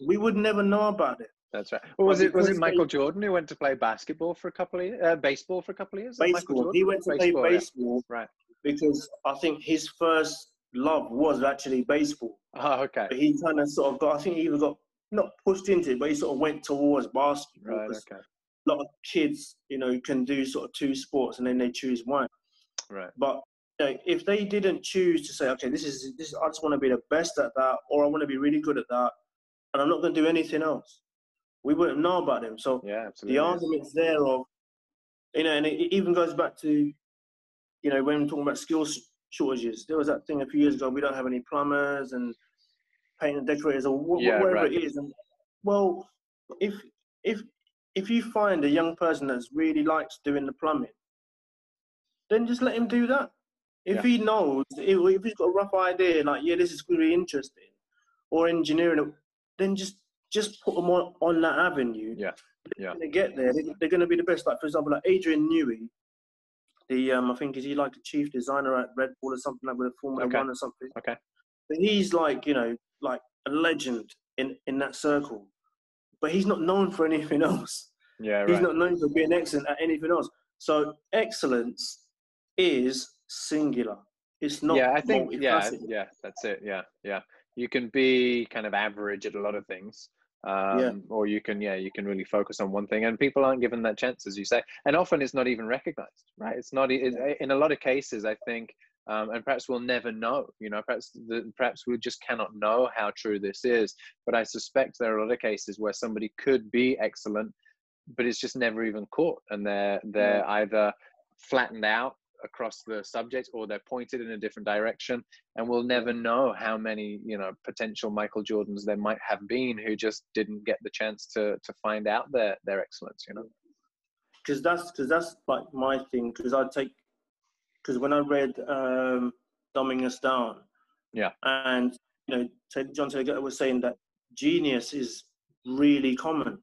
we would never know about it. That's right. Well, was it was it Michael Jordan who went to play basketball for a couple of years, uh, baseball for a couple of years? Baseball. He went to baseball, play baseball, yeah. right? Because I think his first love was actually baseball. Oh, okay. But he kind of sort of got. I think he even got not pushed into it, but he sort of went towards basketball. Right. Okay. A lot of kids, you know, can do sort of two sports and then they choose one. Right. But know, if they didn't choose to say, okay, this is this, I just want to be the best at that, or I want to be really good at that, and I'm not going to do anything else we wouldn't know about them. So yeah, absolutely. the arguments there of, you know, and it even goes back to, you know, when we're talking about skills shortages, there was that thing a few years ago. We don't have any plumbers and paint and decorators or wh- yeah, whatever right. it is. And well, if if if you find a young person that really likes doing the plumbing, then just let him do that. If yeah. he knows, if, if he's got a rough idea, like yeah, this is really interesting, or engineering, then just just put them on, on that avenue. Yeah. They're yeah. going to get there. They're, going to be the best. Like, for example, like Adrian Newey, the, um, I think, is he like a chief designer at Red Bull or something like with a Formula okay. One or something? Okay. But he's like, you know, like a legend in, in that circle. But he's not known for anything else. Yeah, right. He's not known for being excellent at anything else. So excellence is singular. It's not. Yeah, I think. Yeah, yeah, that's it. Yeah, yeah. You can be kind of average at a lot of things, um, yeah. or you can yeah you can really focus on one thing and people aren't given that chance as you say and often it's not even recognized right it's not it, in a lot of cases i think um, and perhaps we'll never know you know perhaps the, perhaps we just cannot know how true this is but i suspect there are a lot of cases where somebody could be excellent but it's just never even caught and they're they're yeah. either flattened out across the subject or they're pointed in a different direction and we'll never know how many you know potential michael jordans there might have been who just didn't get the chance to to find out their their excellence you know? Because that's because that's like my thing because i take because when i read um dumbing us down yeah. and you know john taylor was saying that genius is really common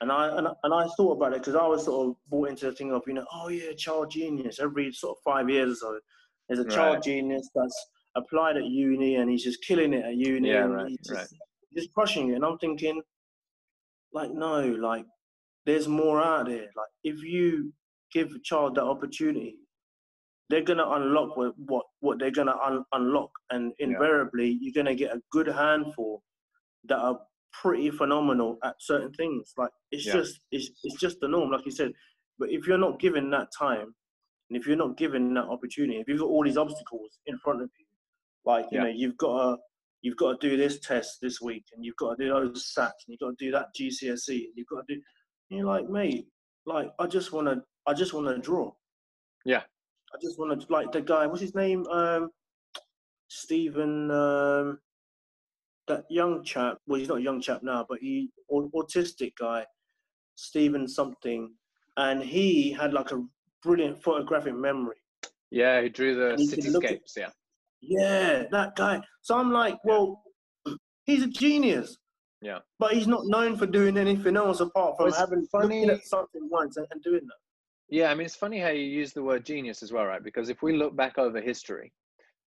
and I and, and I thought about it because I was sort of brought into the thing of you know oh yeah child genius every sort of five years or so there's a right. child genius that's applied at uni and he's just killing it at uni yeah, right, he's just, right. just crushing it and I'm thinking like no like there's more out there like if you give a child that opportunity they're gonna unlock what what, what they're gonna un- unlock and invariably yeah. you're gonna get a good handful that are pretty phenomenal at certain things. Like it's yeah. just it's it's just the norm, like you said. But if you're not given that time, and if you're not given that opportunity, if you've got all these obstacles in front of you, like you yeah. know you've got to you've got to do this test this week, and you've got to do those SATs, and you've got to do that GCSE, and you've got to do. you're like, mate, like I just want to I just want to draw. Yeah. I just want to like the guy. What's his name? Um, Stephen. Um, that young chap. Well, he's not a young chap now, but he autistic guy, Stephen something, and he had like a brilliant photographic memory. Yeah, he drew the cityscapes. Yeah. Yeah, that guy. So I'm like, well, he's a genius. Yeah. But he's not known for doing anything else apart from well, having funny at something once and, and doing that. Yeah, I mean, it's funny how you use the word genius as well, right? Because if we look back over history,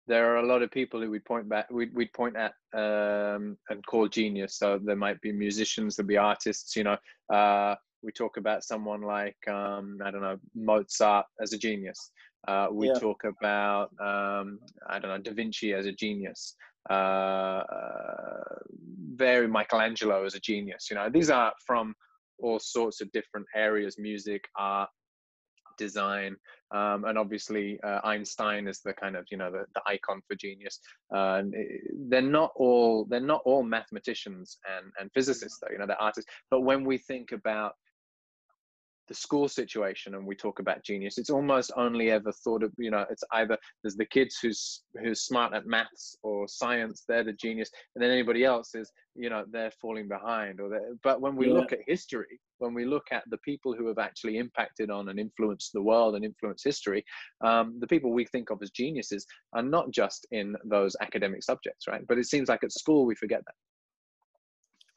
there are a lot of people who we point back we we point at um, and call genius. So there might be musicians, there'll be artists. You know, uh, we talk about someone like um, I don't know Mozart as a genius. Uh, we yeah. talk about um, I don't know Da Vinci as a genius. Uh, uh, very Michelangelo as a genius. You know, these are from all sorts of different areas: music, art, design, um, and obviously uh, Einstein is the kind of you know the, the icon for genius. Uh, they're not all they're not all mathematicians and and physicists though. You know they're artists. But when we think about the school situation and we talk about genius it's almost only ever thought of you know it's either there's the kids who's who's smart at maths or science they're the genius and then anybody else is you know they're falling behind or but when we yeah. look at history when we look at the people who have actually impacted on and influenced the world and influenced history um, the people we think of as geniuses are not just in those academic subjects right but it seems like at school we forget that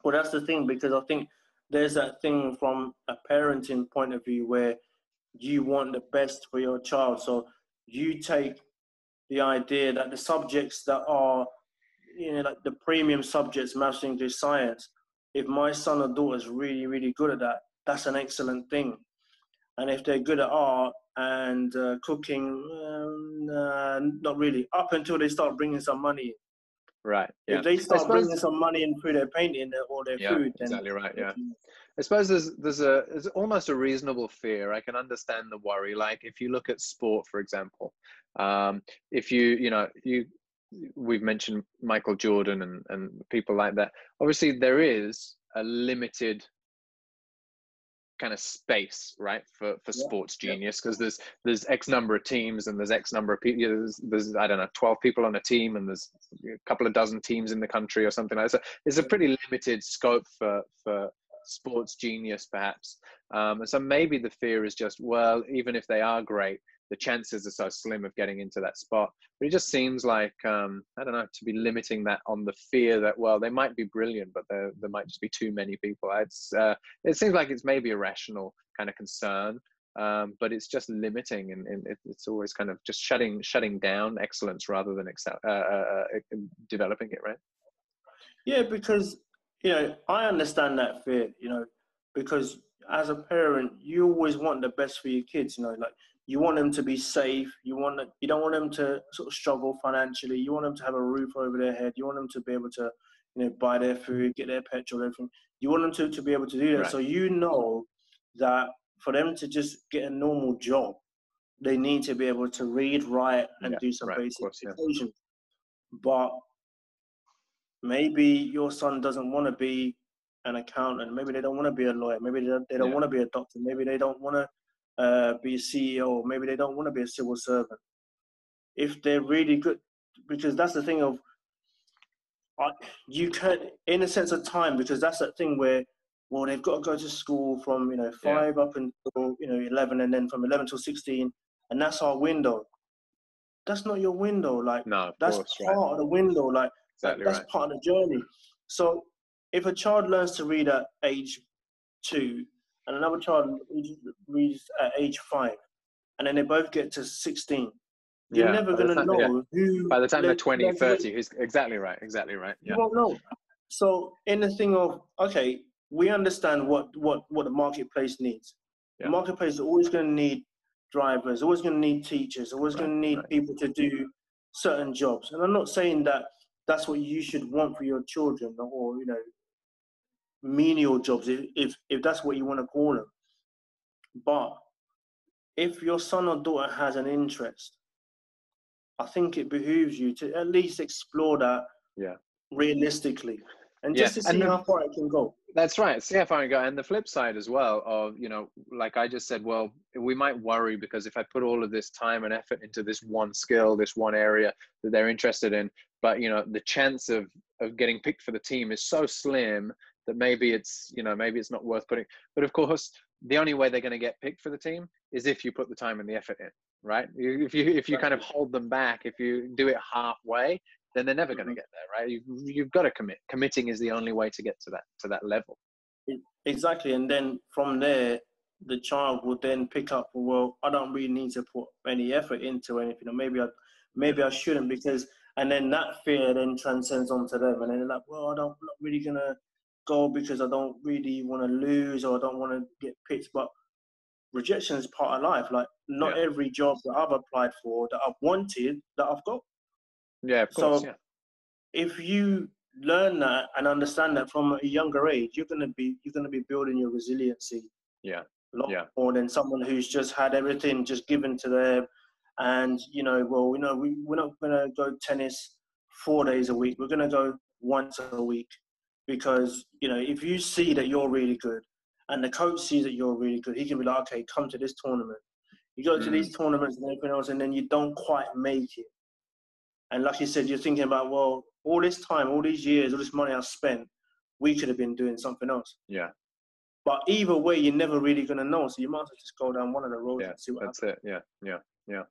well that's the thing because i think there's that thing from a parenting point of view where you want the best for your child. So you take the idea that the subjects that are, you know, like the premium subjects, maths, English, science, if my son or daughter is really, really good at that, that's an excellent thing. And if they're good at art and uh, cooking, um, uh, not really, up until they start bringing some money. Right. Yeah. If they start bringing some money in through their painting or their yeah, food, then exactly right. Yeah. I suppose there's there's a there's almost a reasonable fear. I can understand the worry. Like if you look at sport, for example, um, if you you know you we've mentioned Michael Jordan and, and people like that. Obviously, there is a limited kind of space, right, for for yeah. Sports Genius because yeah. there's there's X number of teams and there's X number of people. There's, there's I don't know, twelve people on a team and there's a couple of dozen teams in the country or something like that. So it's a pretty limited scope for for Sports Genius, perhaps. Um, and so maybe the fear is just, well, even if they are great, the chances are so slim of getting into that spot. But it just seems like um, I don't know to be limiting that on the fear that well they might be brilliant, but there there might just be too many people. It's uh, it seems like it's maybe a rational kind of concern, um, but it's just limiting and, and, it's always kind of just shutting shutting down excellence rather than excel, uh, uh, uh developing it, right? Yeah, because you know I understand that fear. You know, because as a parent, you always want the best for your kids. You know, like you want them to be safe. You want you don't want them to sort of struggle financially. You want them to have a roof over their head. You want them to be able to, you know, buy their food, get their petrol, everything. You want them to, to be able to do that. Right. So you know that for them to just get a normal job, they need to be able to read, write, and yeah, do some right, basic course, equations. Yeah. But maybe your son doesn't want to be an accountant. Maybe they don't want to be a lawyer. Maybe they don't, they don't yeah. want to be a doctor. Maybe they don't want to uh, be a CEO. Maybe they don't want to be a civil servant. If they're really good, because that's the thing of, uh, you can, in a sense of time, because that's that thing where, well, they've got to go to school from you know five yeah. up until you know eleven, and then from eleven till sixteen, and that's our window. That's not your window. Like no, that's course, part right. of the window. Like exactly that's right. part of the journey. So if a child learns to read at age two and another child reads at age five, and then they both get to 16. You're yeah, never going to know yeah. who. By the time they're 20, 30, who's exactly right, exactly right. Yeah. You won't know. So, in the thing of, okay, we understand what, what, what the marketplace needs. Yeah. The marketplace is always going to need drivers, always going to need teachers, always right, going to need right. people to do certain jobs. And I'm not saying that that's what you should want for your children or, you know, menial jobs, if, if, if that's what you want to call them. But if your son or daughter has an interest, I think it behooves you to at least explore that yeah. realistically and just yeah. to see how far it can go. That's right. See how far it can go. And the flip side as well of, you know, like I just said, well, we might worry because if I put all of this time and effort into this one skill, this one area that they're interested in, but you know, the chance of of getting picked for the team is so slim that maybe it's you know maybe it's not worth putting but of course the only way they're going to get picked for the team is if you put the time and the effort in right? If you if you kind of hold them back if you do it halfway then they're never mm-hmm. going to get there right? You've, you've got to commit. Committing is the only way to get to that to that level. Exactly and then from there the child will then pick up well i don't really need to put any effort into anything or maybe i maybe i shouldn't because and then that fear then transcends onto them and then they're like well i don't, I'm not really gonna go because I don't really want to lose or I don't want to get picked. But rejection is part of life. Like not yeah. every job that I've applied for that I've wanted that I've got. Yeah, of course. So yeah. if you learn that and understand that from a younger age, you're gonna be you're gonna be building your resiliency. Yeah. A lot yeah. more than someone who's just had everything just given to them. And you know, well, you know, we, we're not gonna go tennis four days a week. We're gonna go once a week because you know if you see that you're really good and the coach sees that you're really good, he can be like, okay, come to this tournament. You go to mm. these tournaments and everything else, and then you don't quite make it. And like you said, you're thinking about, well, all this time, all these years, all this money I spent, we could have been doing something else. Yeah. But either way, you're never really going to know. So you might as well just go down one of the roads yeah, and see what that's happens. it. Yeah, yeah, yeah.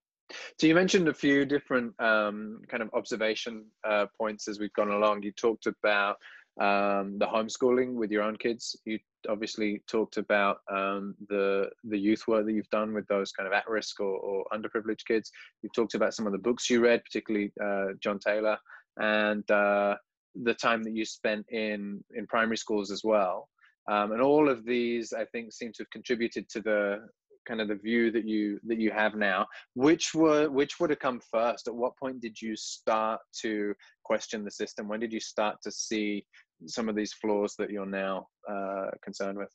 So you mentioned a few different um, kind of observation uh, points as we've gone along. You talked about um, the homeschooling with your own kids. You obviously talked about um, the the youth work that you've done with those kind of at risk or, or underprivileged kids. You've talked about some of the books you read, particularly uh, John Taylor, and uh, the time that you spent in in primary schools as well um, and all of these i think seem to have contributed to the kind of the view that you that you have now which were which would have come first? At what point did you start to question the system? When did you start to see some of these flaws that you're now uh, concerned with?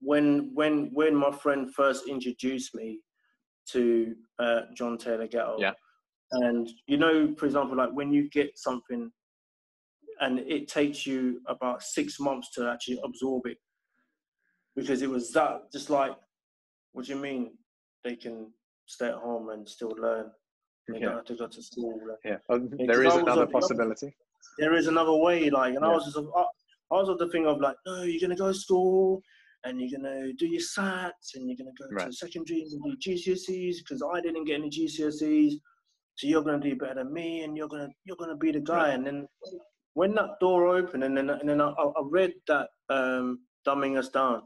When when when my friend first introduced me to uh, john taylor gatto yeah. and you know for example like when you get something and it takes you about six months to actually absorb it because it was that just like what do you mean they can stay at home and still learn they Yeah. don't have to go to school yeah oh, Yeah, there is another of possibility there is another way like and i was just I, I was of the thing of like no you're gonna go to school and you're gonna do your sats and you're gonna go Right. to secondary and do GCSEs because I didn't get any GCSEs so you're gonna do better than me and you're gonna you're gonna be the guy Right. and then when that door opened and then and then I, I read that um dumbing us down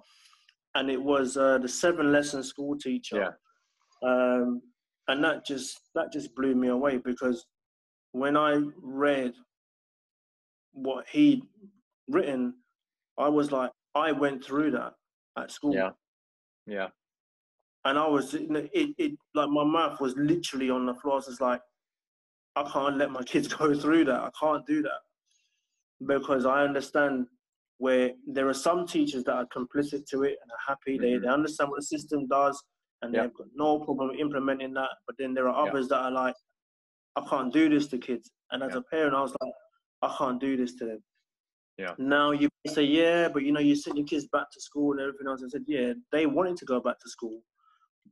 and it was uh, the seven lesson school teacher Yeah. um and that just that just blew me away because when I read what he'd written, I was like, I went through that at school, yeah yeah and I was it, it like my mouth was literally on the floor. I was like, I can't let my kids go through that. I can't do that because I understand where there are some teachers that are complicit to it and are happy. They Mhm. they understand what the system does and Yeah. they've got no problem implementing that. But then there are Yeah. others that are like, I can't do this to kids. And as Yeah. a parent, I was like, I can't do this to them. Yeah. Now you say, yeah, but you know, you send your kids back to school and everything else. I said, yeah, they wanted to go back to school,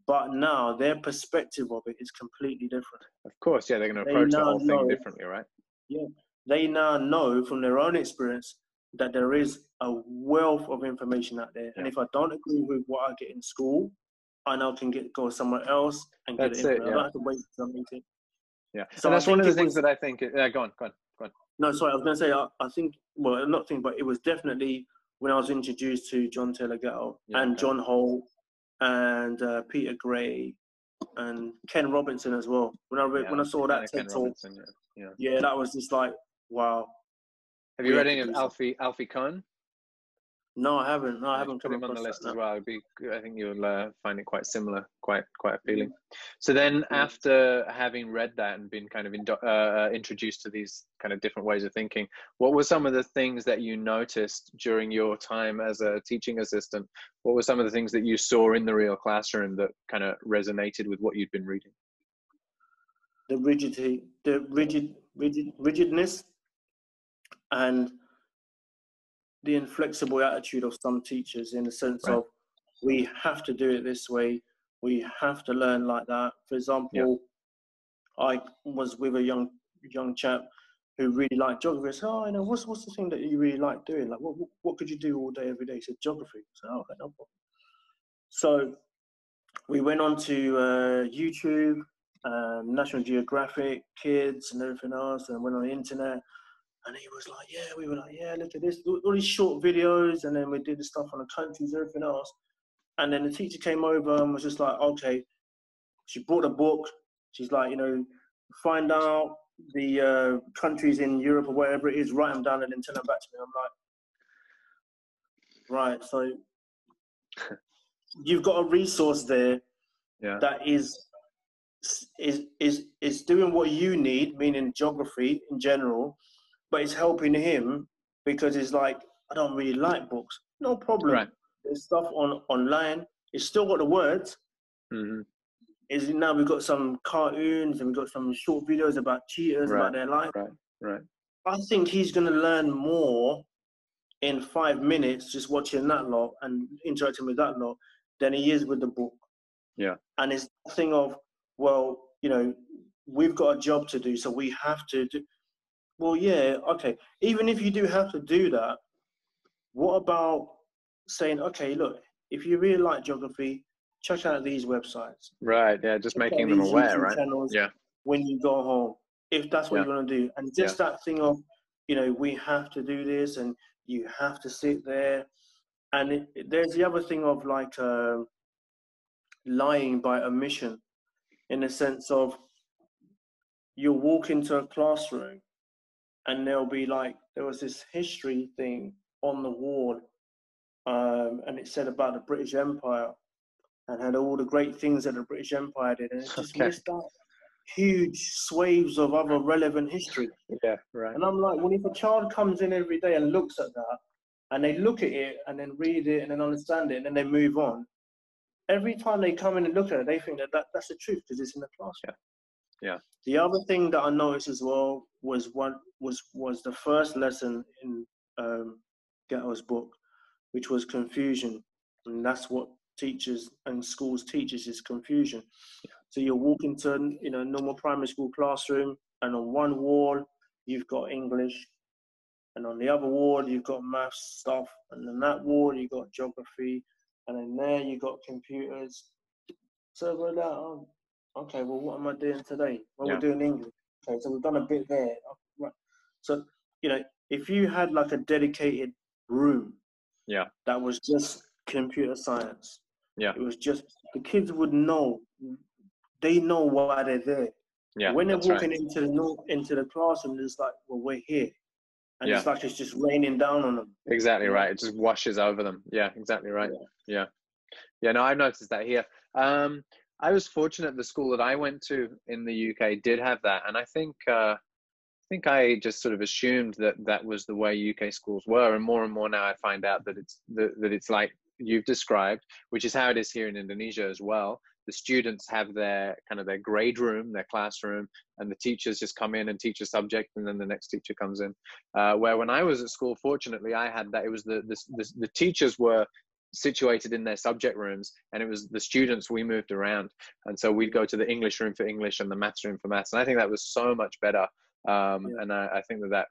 but now their perspective of it is completely different. of course yeah they're going to They approach the whole thing know- differently right Yeah. They now know from their own experience that there is a wealth of information out there, and if I don't agree with what I get in school, I now can get go somewhere else and get That's it. it, implemented. I yeah. don't have to wait for something to. yeah So and that's one of the things was- that i think yeah go on go on go on No, sorry, I was going to say, I, I think, well, not think, but it was definitely when I was introduced to John Taylor Gatto Yeah, and okay. John Holt and uh, Peter Gray and Ken Robinson as well. When I read, Yeah, when I saw that TED talk, yeah. yeah yeah, that was just like, wow. Have you read any of alfie alfie kohn No, I haven't. No, I haven't put him on the list that, as no. well. It'd be, I think you'll uh, find it quite similar, quite quite appealing. So then, Yeah. after having read that and been kind of indo- uh, introduced to these kind of different ways of thinking, what were some of the things that you noticed during your time as a teaching assistant? What were some of the things that you saw in the real classroom that kind of resonated with what you'd been reading? The rigidity, the rigid, rigid, rigidness, and the inflexible attitude of some teachers in the sense Right. of we have to do it this way, we have to learn like that. For example, I was with a young young chap who really liked geography. I said, "Oh, you know, what's what's the thing that you really like doing? Like, what what- what could you do all day, every day?" He said, "Geography." I said, "Oh, okay, no problem." So we went on to uh, YouTube, um, National Geographic, Kids, and everything else, and went on the internet. And he was like, "Yeah," we were like, "Yeah, look at this, all these short videos," and then we did the stuff on the countries, everything else. And then the teacher came over and was just like, "Okay." She brought a book. She's like, you know, find out the uh, countries in Europe or wherever it is, write them down, and then send them back to me. I'm like, right. So you've got a resource there Yeah, that is is is is doing what you need, meaning geography in general, but it's helping him because it's like I don't really like books. No problem. Right. There's stuff on online. It's still got the words. hmm Is now we've got some cartoons and we've got some short videos about cheaters Right. about their life. right. Right. I think he's going to learn more in five minutes just watching that lot and interacting with that lot than he is with the book. Yeah. And it's a thing of, well, you know, we've got a job to do, so we have to do. Well, yeah, okay. Even if you do have to do that, what about saying, okay, look, if you really like geography, check out these websites. Right. Yeah, just check making them aware, right? Yeah. When you go home, if that's what Yeah. you want to do, and just that thing of, you know, we have to do this, and you have to sit there, and it, it- there's the other thing of like uh, lying by omission, in the sense of you walk into a classroom, and there'll be like there was this history thing on the wall, um, and it said about the British Empire, and had all the great things that the British Empire did, and it just Okay. missed out huge swathes of other relevant history. Yeah, right. And I'm like, well, if a child comes in every day and looks at that, and they look at it and then read it and then understand it and then they move on, every time they come in and look at it, they think that, that that's the truth because it's in the classroom. Yeah. The other thing that I noticed as well was one was was the first lesson in um, Gatto's book, which was confusion, and that's what teachers and schools teaches is confusion. So you walk into you know normal primary school classroom, and on one wall you've got English, and on the other wall you've got maths stuff, and on that wall you've got geography, and then there you've got computers. So like, oh, okay, well, what am I doing today? Well, Yeah. we're doing English. Okay, so we've done a bit there. Oh, Right. So, you know, if you had like a dedicated room Yeah. that was just computer science, Yeah. it was just, the kids would know, they know why they're there. Yeah, when they're that's right. walking into the into the classroom, it's like, well, we're here, and it's like it's just raining down on them. Exactly right. It just washes over them. Yeah, exactly right. Yeah. Yeah, no, I've noticed that here. Um, I was fortunate the school that I went to in the UK did have that. And I think uh, I think I just sort of assumed that that was the way UK schools were. And more and more now I find out that it's that, that it's like you've described, which is how it is here in Indonesia as well. The students have their kind of their grade room, their classroom, and the teachers just come in and teach a subject, and then the next teacher comes in. Uh, where when I was at school, fortunately, I had that. It was the the, the, the teachers were situated in their subject rooms and it was the students we moved around. And so we'd go to the english room for english and the maths room for maths. And i think that was so much better. Um, Yeah. and I, I think that that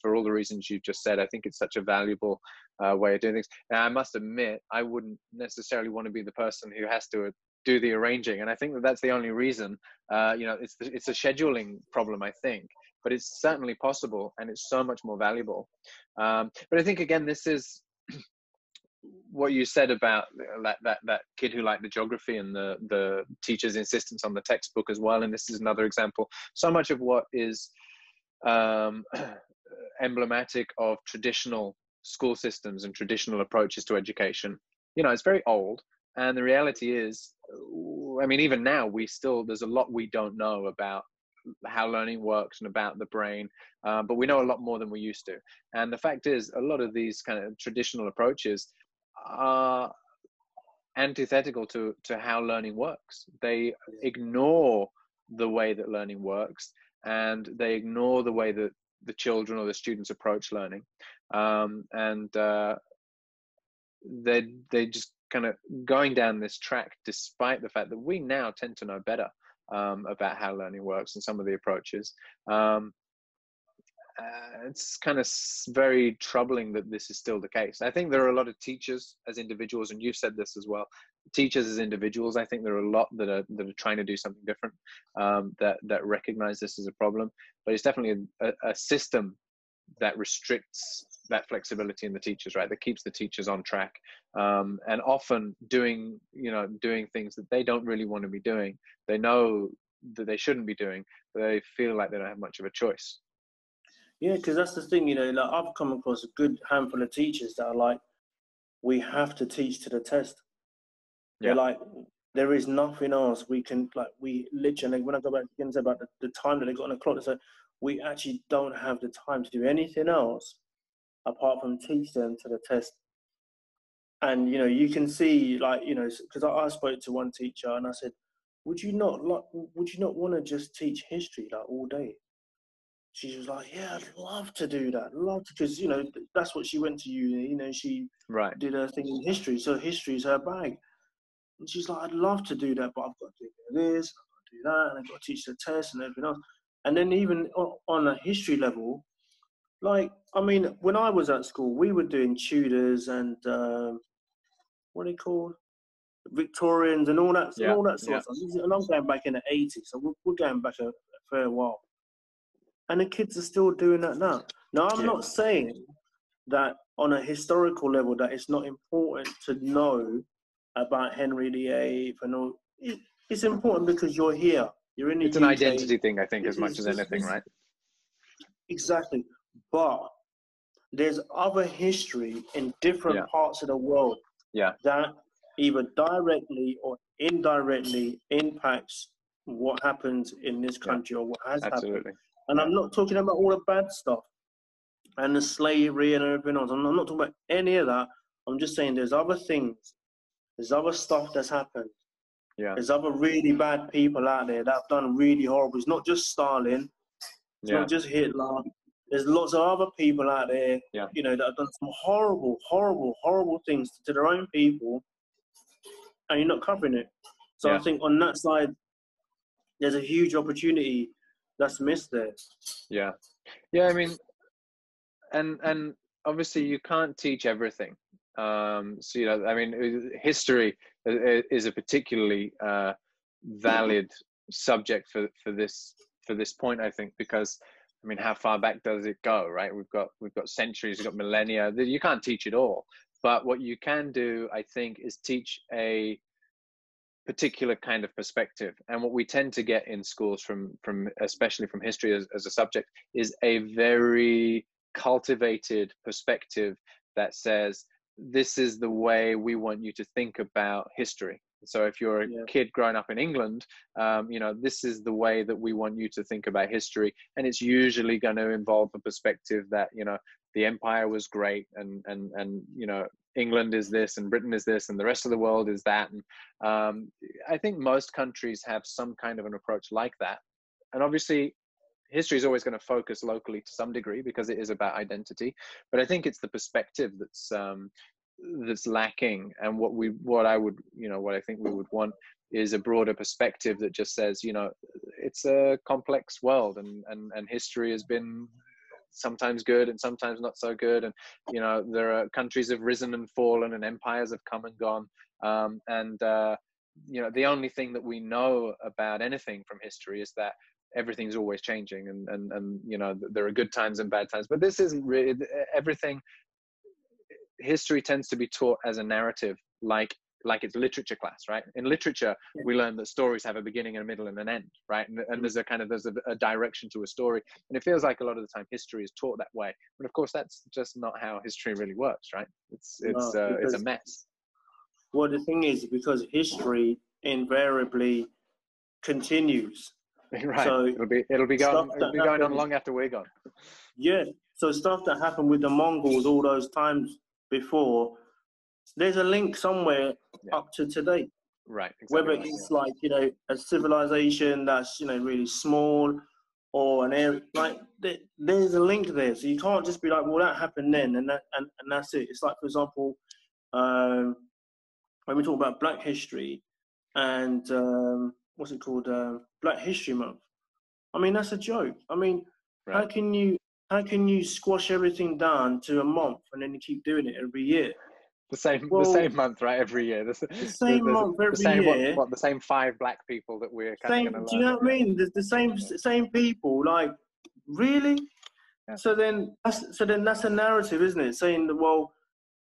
for all the reasons you've just said i think it's such a valuable uh, way of doing things. Now i must admit i wouldn't necessarily want to be the person who has to do the arranging. And i think that that's the only reason uh, you know it's the, it's a scheduling problem i think. But it's certainly possible and it's so much more valuable. Um, but i think again this is what you said about that, that that kid who liked the geography and the the teacher's insistence on the textbook as well and this is another example. So much of what is um, emblematic of traditional school systems and traditional approaches to education you know it's very old and the reality is i mean even now we still there's a lot we don't know about how learning works and about the brain uh, but we know a lot more than we used to. And the fact is a lot of these kind of traditional approaches are antithetical to to how learning works. They ignore the way that learning works and they ignore the way that the children or the students approach learning. Um, and uh, they they just kind of going down this track despite the fact that we now tend to know better um, about how learning works and some of the approaches. Um, uh, it's kind of very troubling that this is still the case. I think there are a lot of teachers as individuals, and you've said this as well. Teachers as individuals, I think there are a lot that are that are trying to do something different, um, that that recognize this as a problem. But it's definitely a, a system that restricts that flexibility in the teachers, right? That keeps the teachers on track, um, and often doing you know doing things that they don't really want to be doing. They know that they shouldn't be doing, but they feel like they don't have much of a choice. Yeah, because that's the thing, you know, like I've come across a good handful of teachers that are like, we have to teach to the test. Yeah. They're like, there is nothing else we can, like, we literally, when I go back again to about the, the time that they got on the clock, they say, we actually don't have the time to do anything else apart from teach them to the test. And, you know, you can see, like, you know, because I, I spoke to one teacher and I said, would you not like, would you not want to just teach history like all day? She was like, "Yeah, I'd love to do that. Love to, because you know that's what she went to uni. You know, she Right. did her thing in history, so history is her bag. And she's like, "I'd love to do that, but I've got to do this, I've got to do that, and I've got to teach the test and everything else." And then even on a history level, like I mean, when I was at school, we were doing Tudors and um, what are they called? Victorians and all that, Yeah, all that sort yeah. of stuff. And I'm going back in the 80s, so we're, we're going back a, a fair while and the kids are still doing that now. Now, I'm Yeah. not saying that on a historical level that it's not important to know about Henry VIII and all. It, it's important because you're here. You're in the It's an identity thing, I think, as It's- much as anything, right? exactly. But there's other history in different Yeah. parts of the world Yeah. that either directly or indirectly impacts what happens in this Yeah. country or what has happened. And I'm not talking about all the bad stuff and the slavery and everything else. I'm not, talking about any of that. I'm just saying there's other things, there's other stuff that's happened. Yeah. There's other really bad people out there that have done really horrible. It's not just Stalin, it's Yeah. not just Hitler. There's lots of other people out there, Yeah. you know, that have done some horrible, horrible, horrible things to their own people, and you're not covering it. So I think on that side, there's a huge opportunity that's missed there. Yeah, yeah. I mean, and and obviously you can't teach everything. Um, so you know, I mean, history is a particularly uh, valid subject for for this for this point. I think because I mean, how far back does it go? Right? We've got we've got centuries, we've got millennia. You can't teach it all, but what you can do, I think, is teach a particular kind of perspective. And what we tend to get in schools from from especially from history as, as a subject is a very cultivated perspective that says this is the way we want you to think about history. So if you're a Yeah. kid growing up in england um, you know this is the way that we want you to think about history. And it's usually going to involve a perspective that you know the empire was great and and and you know england is this and britain is this and the rest of the world is that and um, I think most countries have some kind of an approach like that. And obviously, history is always going to focus locally to some degree because it is about identity. But I think it's the perspective that's um, that's lacking. And what we, what I would, you know, what I think we would want is a broader perspective that just says, you know, it's a complex world, and and and history has been sometimes good and sometimes not so good. And you know there are countries have risen and fallen and empires have come and gone. Um, and uh, you know the only thing that we know about anything from history is that everything's always changing and and and you know there are good times and bad times. But this isn't really everything history tends to be taught as a narrative like like it's literature class right? In literature Yeah. we learn that stories have a beginning and a middle and an end right? And, and there's a kind of there's a, a direction to a story. And it feels like a lot of the time history is taught that way. But of course that's just not how history really works right? It's it's No, uh, it's a mess. Well, the thing is, because history invariably continues. right. So, it'll be it'll be going it'll be going on long after we're gone. Yeah. So stuff that happened with the Mongols all those times before, there's a link somewhere Yeah. up to today. right exactly Whether right, it's like you know a civilization that's you know really small, or an area like there's a link there. So you can't just be like, well, that happened then, and that and, and that's it. It's like for example, um, when we talk about Black History and um, what's it called, uh, Black History Month. I mean, that's a joke. I mean, yeah. how can you how can you squash everything down to a month and then you keep doing it every year? The same Well, the same month right every year the, The same month every the same year. What, what the same five black people that we're kind Same, of going to do you know what I mean? The, the same same people. Like, really? Yeah. So then that's so then that's a narrative, isn't it? Saying that well,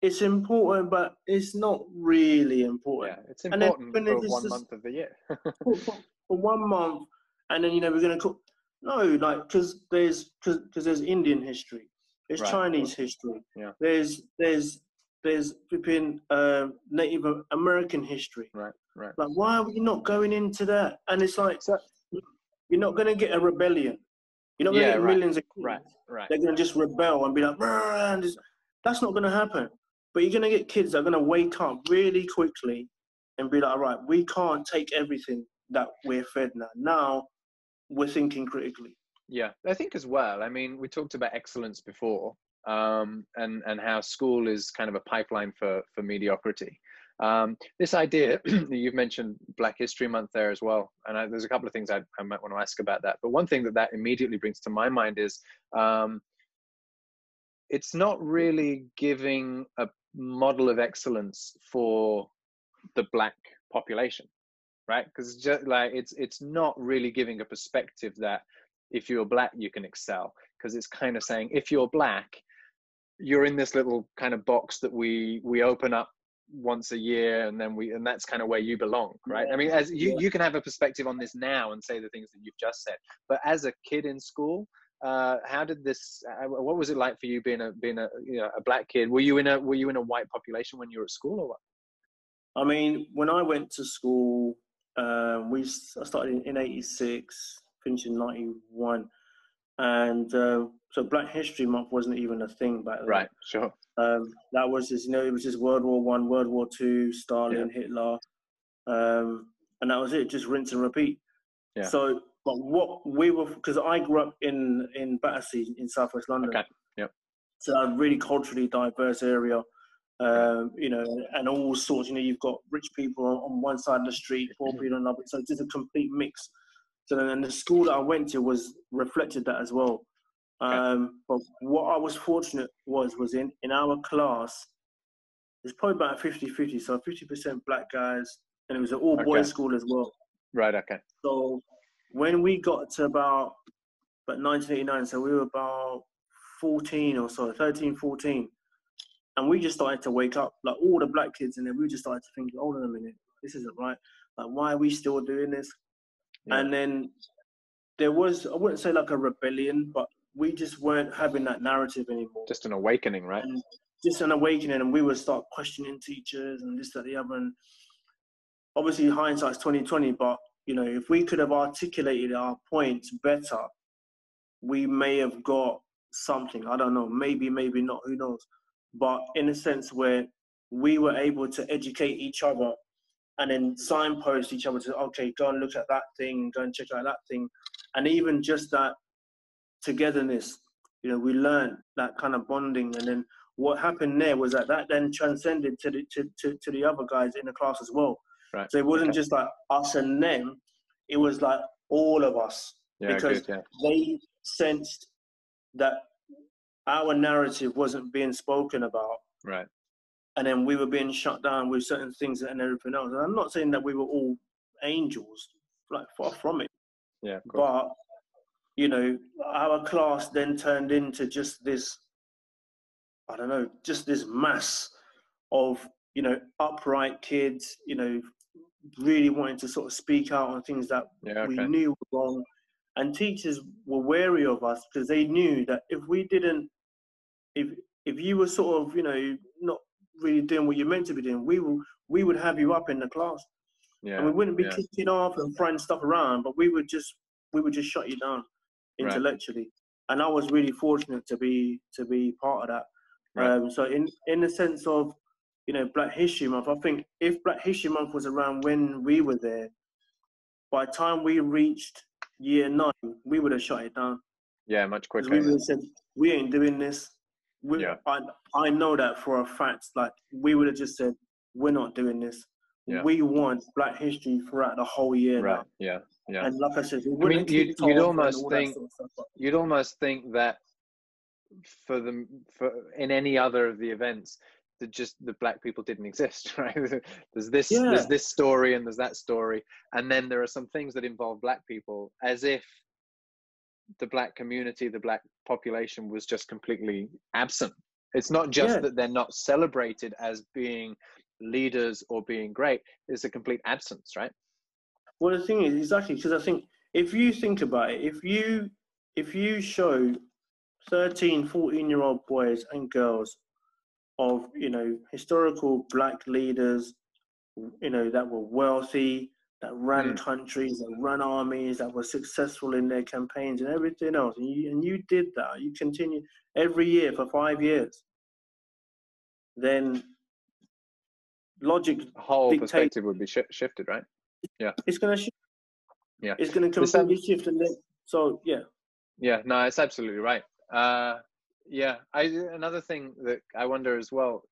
it's important, but it's not really important. yeah important it's And then important for one just- month of the year for, for, for one month, and then you know we're gonna cook. No, like because there's because there's Indian history, there's Right. Chinese history, Yeah. there's there's there's flipping uh, Native American history. right right Like, why are we not going into that? And it's like So- you're not gonna get a rebellion. You're not gonna Yeah, get right, millions of kids. right right They're gonna just rebel and be like, and that's not gonna happen. But you're gonna get kids that are gonna wake up really quickly and be like, all right, we can't take everything that we're fed now. Now we're thinking critically. Yeah, I think as well. I mean, we talked about excellence before, um, and and how school is kind of a pipeline for for mediocrity. Um, this idea you've mentioned Black History Month there as well, and I, there's a couple of things I, I might want to ask about that. But one thing that that immediately brings to my mind is um, it's not really giving a model of excellence for the Black population, right? Because like it's it's not really giving a perspective that if you're black you can excel because it's kind of saying if you're black you're in this little kind of box that we we open up once a year and then we and that's kind of where you belong right i mean as you you can have a perspective on this now and say the things that you've just said but as a kid in school uh, how did this? Uh, what was it like for you being a being a you know a black kid? Were you in a were you in a white population when you were at school or what? I mean, when I went to school, um, we I started in, in '86, finished in '91, and uh, so Black History Month wasn't even a thing back then. Right, sure. Um, that was just you know it was just World War One, World War Two, Stalin, yeah. Hitler, um, and that was it. Just rinse and repeat. Yeah. So but what we were, because I grew up in in Battersea in southwest London. Okay. Yep. So a really culturally diverse area. Um, you know, and all sorts. You know, you've got rich people on one side of the street, poor mm-hmm. people on another. So it's just a complete mix. So then, the school that I went to was reflected that as well. Um, but what I was fortunate was was in in our class, it's probably about 50-50, so 50% black guys, and it was an all boys okay. school as well. Right. Okay. So when we got to about but 1989, so we were about 14 or so, 13, 14, and we just started to wake up, like all the black kids, and then we just started to think, hold on a minute, this isn't right. Like, why are we still doing this? Yeah. And then there was, I wouldn't say like a rebellion, but we just weren't having that narrative anymore. Just an awakening, right? And just an awakening, and we would start questioning teachers and this, that, the other. And obviously, hindsight's 2020, but you know, if we could have articulated our points better, we may have got something. I don't know, maybe, maybe not, who knows. But in a sense where we were able to educate each other and then signpost each other to, okay, go and look at that thing, go and check out that thing. And even just that togetherness, you know, we learned that kind of bonding. And then what happened there was that that then transcended to the, to, to, to the other guys in the class as well. Right. So it wasn't okay. just like us and them; it was like all of us yeah, because good, yeah. they sensed that our narrative wasn't being spoken about. Right. And then we were being shut down with certain things and everything else. And I'm not saying that we were all angels, like far from it. Yeah. But you know, our class then turned into just this. I don't know, just this mass of you know upright kids, you know, really wanting to sort of speak out on things that yeah, okay. we knew were wrong. And teachers were wary of us because they knew that if we didn't, if if you were sort of, you know, not really doing what you're meant to be doing, we will we would have you up in the class. Yeah, and we wouldn't be yeah. kicking off and throwing stuff around, but we would just we would just shut you down intellectually. Right. And I was really fortunate to be to be part of that. Right. Um, so in in the sense of you know, Black History Month. I think if Black History Month was around when we were there, by the time we reached year nine, we would have shut it down. Yeah, much quicker. We would have said, we ain't doing this. We, yeah. I, I know that for a fact. Like, we would have just said, we're not doing this. Yeah. We want Black History throughout the whole year. Right. Now. Yeah. Yeah. And like I said, I mean, you'd, you'd almost think sort of you'd almost think that for them for in any other of the events the just the black people didn't exist right there's this yeah. there's this story and there's that story and then there are some things that involve black people as if the black community the black population was just completely absent it's not just yeah. that they're not celebrated as being leaders or being great it's a complete absence right well the thing is exactly because i think if you think about it if you if you show 13 14 year old boys and girls of you know historical black leaders, you know that were wealthy, that ran mm. countries, that ran armies, that were successful in their campaigns and everything else. And you and you did that. You continue every year for five years. Then logic the whole dictates, perspective would be sh- shifted, right? Yeah, it's going to shift. Yeah, it's going to completely shift, and then so yeah. Yeah, no, it's absolutely right. Uh, yeah i another thing that i wonder as well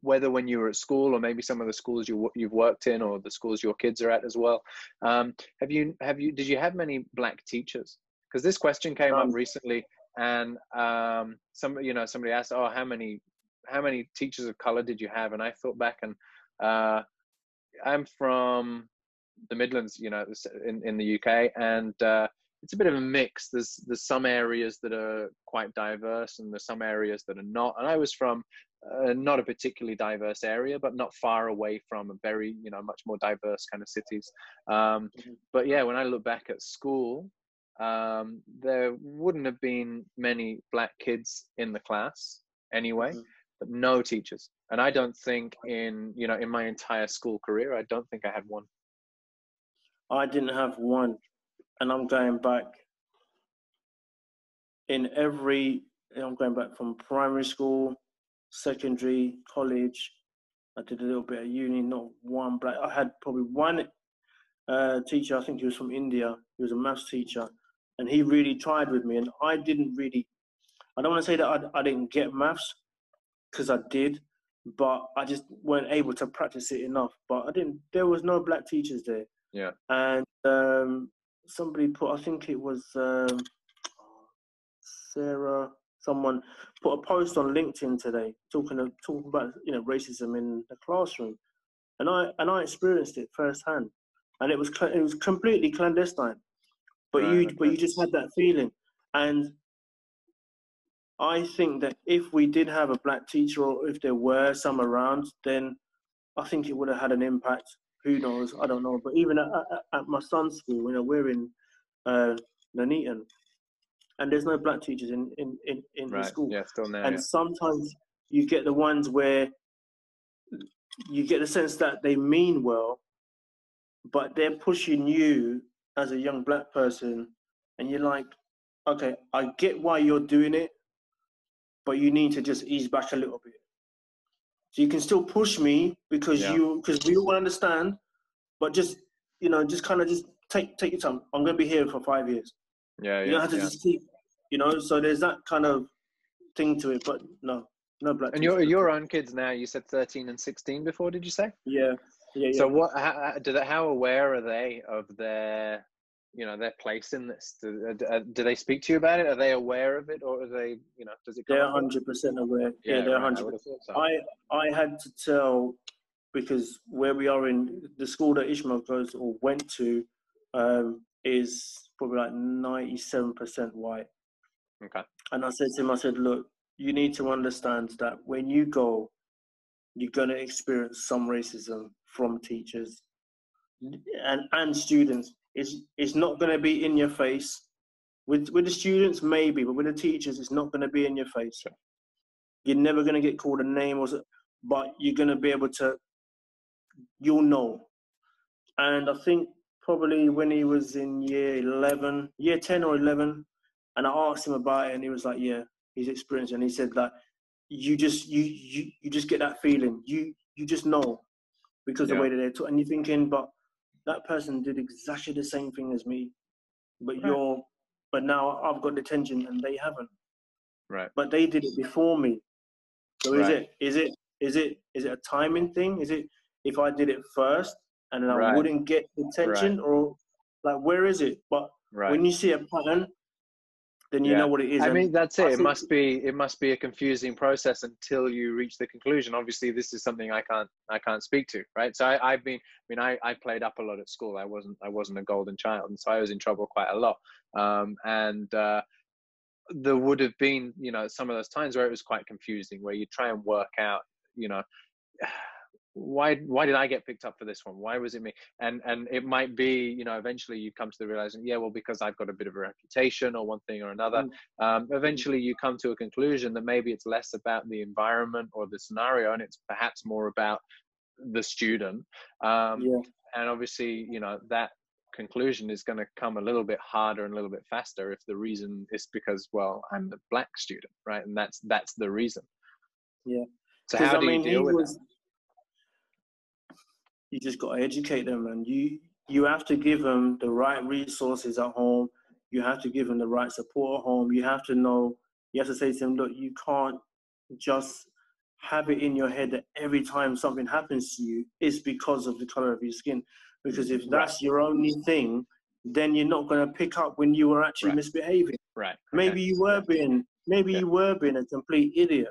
whether when you were at school or maybe some of the schools you you've worked in or the schools your kids are at as well um, have you have you did you have many black teachers because this question came um, up recently and um, some you know somebody asked oh how many how many teachers of color did you have and i thought back and uh, i'm from the midlands you know in, in the uk and uh, it's a bit of a mix. There's there's some areas that are quite diverse, and there's some areas that are not. And I was from uh, not a particularly diverse area, but not far away from a very you know much more diverse kind of cities. Um, mm-hmm. But yeah, when I look back at school, um, there wouldn't have been many black kids in the class anyway, mm-hmm. but no teachers. And I don't think in you know in my entire school career, I don't think I had one. I didn't have one, and I'm going back. In every, I'm going back from primary school, secondary, college. I did a little bit of uni, not one black. I had probably one uh, teacher. I think he was from India. He was a maths teacher, and he really tried with me. And I didn't really. I don't want to say that I, I didn't get maths because I did, but I just weren't able to practice it enough. But I didn't. There was no black teachers there. Yeah. And um, somebody put. I think it was um, Sarah. Someone put a post on LinkedIn today talking talking about you know racism in the classroom, and I and I experienced it firsthand, and it was it was completely clandestine, but right, you okay. but you just had that feeling, and I think that if we did have a black teacher or if there were some around, then I think it would have had an impact. Who knows? I don't know. But even at, at, at my son's school, you know, we're in uh, Nuneaton, and there's no black teachers in in in, in right. the school. Yeah, still there. And yeah. sometimes you get the ones where you get the sense that they mean well, but they're pushing you as a young black person, and you're like, okay, I get why you're doing it, but you need to just ease back a little bit. So you can still push me because yeah. you because we all understand, but just you know just kind of just take take your time. I'm going to be here for five years. Yeah, you don't have to yeah. just keep, you know. So there's that kind of thing to it, but no, no black. And your your own kids now. You said 13 and 16 before. Did you say? Yeah. Yeah, yeah. So what? How, do they, how aware are they of their you know their place in this do, uh, do, they speak to you about it are they aware of it or are they you know does it they're 100 percent aware yeah, yeah they're right, 100 so. i i had to tell because where we are in the school that ishmael goes or went to um, is probably like 97 percent white okay and i said to him i said look you need to understand that when you go you're going to experience some racism from teachers and and students it's it's not going to be in your face. With with the students, maybe, but with the teachers, it's not going to be in your face. You're never going to get called a name, or but you're going to be able to. You'll know, and I think probably when he was in year eleven, year ten or eleven, and I asked him about it, and he was like, "Yeah, he's experienced," and he said that you just you you you just get that feeling. You you just know because yeah. the way that they're talking, and you're thinking, but that person did exactly the same thing as me, but right. you're, but now I've got detention and they haven't. Right. But they did it before me. So is right. it is it is it is it a timing thing? Is it if I did it first and then I right. wouldn't get detention or like where is it? But when you see a pattern, then you yeah. know what it is. I mean, that's it. It must be it must be a confusing process until you reach the conclusion. Obviously, this is something I can't I can't speak to, right? So I, have been. I mean, I, I played up a lot at school. I wasn't I wasn't a golden child, and so I was in trouble quite a lot. Um, and uh, there would have been, you know, some of those times where it was quite confusing, where you try and work out, you know why why did I get picked up for this one? Why was it me? And and it might be, you know, eventually you come to the realization, yeah, well, because I've got a bit of a reputation or one thing or another. Mm. Um, eventually you come to a conclusion that maybe it's less about the environment or the scenario, and it's perhaps more about the student. Um, yeah. And obviously, you know, that conclusion is going to come a little bit harder and a little bit faster if the reason is because, well, I'm the black student, right? And that's that's the reason. Yeah. So how I do mean, you deal with was, that? You just got to educate them and you you have to give them the right resources at home you have to give them the right support at home you have to know you have to say to them look you can't just have it in your head that every time something happens to you it's because of the color of your skin because if that's right. your only thing then you're not going to pick up when you were actually right. misbehaving right maybe okay. you were being maybe yeah. you were being a complete idiot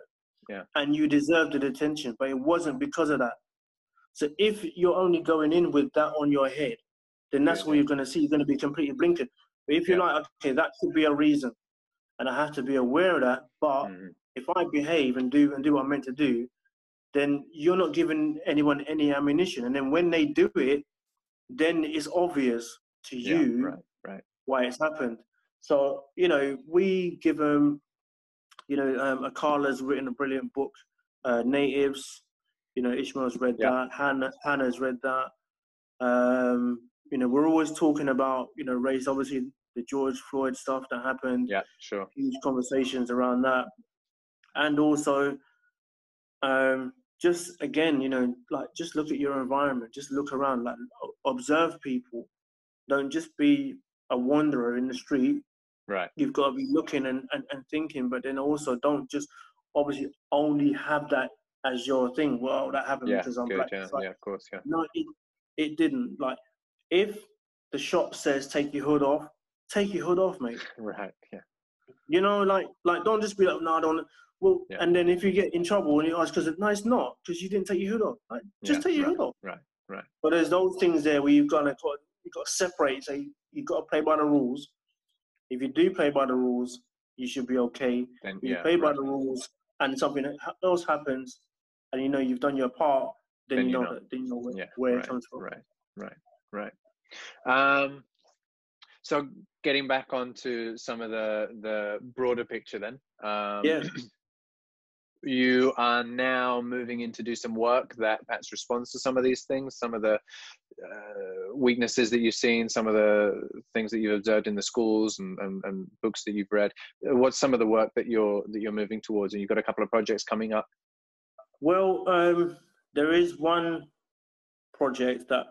yeah. and you deserved the detention but it wasn't because of that so if you're only going in with that on your head, then that's what you're going to see. You're going to be completely blinkered. But if you're yeah. like, okay, that could be a reason, and I have to be aware of that. But mm-hmm. if I behave and do and do what I'm meant to do, then you're not giving anyone any ammunition. And then when they do it, then it's obvious to you right, right. why it's happened. So you know, we give them, you know, um, Akala's written a brilliant book, uh, Natives. You know, Ishmael's read Yeah. that. Hannah Hannah's read that. Um, you know, we're always talking about you know race. Obviously, the George Floyd stuff that happened. Yeah, sure. Huge conversations around that, and also, um, just again, you know, like just look at your environment. Just look around. Like observe people. Don't just be a wanderer in the street Right. you've got to be looking and, and, and thinking, but then also don't just obviously only have that as your thing. Well, that happened Yeah, because I'm good. black. Yeah, like, yeah, of course. Yeah. No, it, it didn't. Like, if the shop says take your hood off, take your hood off, mate. Right. Yeah. You know, like, like don't just be like, no, I don't. Well, Yeah. and then if you get in trouble and you ask, because no, it's not, because you didn't take your hood off. Like, just Yeah, take your right, hood off. right, right. But there's those things there where you've got to you've got to separate. So you, you've got to play by the rules. If you do play by the rules, you should be okay. Then If you yeah. play by the rules and something else happens, and you know you've done your part, then, Then you you know know. that, then you know where, yeah, where right, it comes from. Right, right, right. Um, so getting back onto some of the the broader picture, then. Um, Yeah. You are now moving in to do some work that perhaps responds to some of these things, some of the uh, weaknesses that you've seen, some of the things that you've observed in the schools and, and, and books that you've read. What's some of the work that you're that you're moving towards? And you've got a couple of projects coming up. Well, um, there is one project that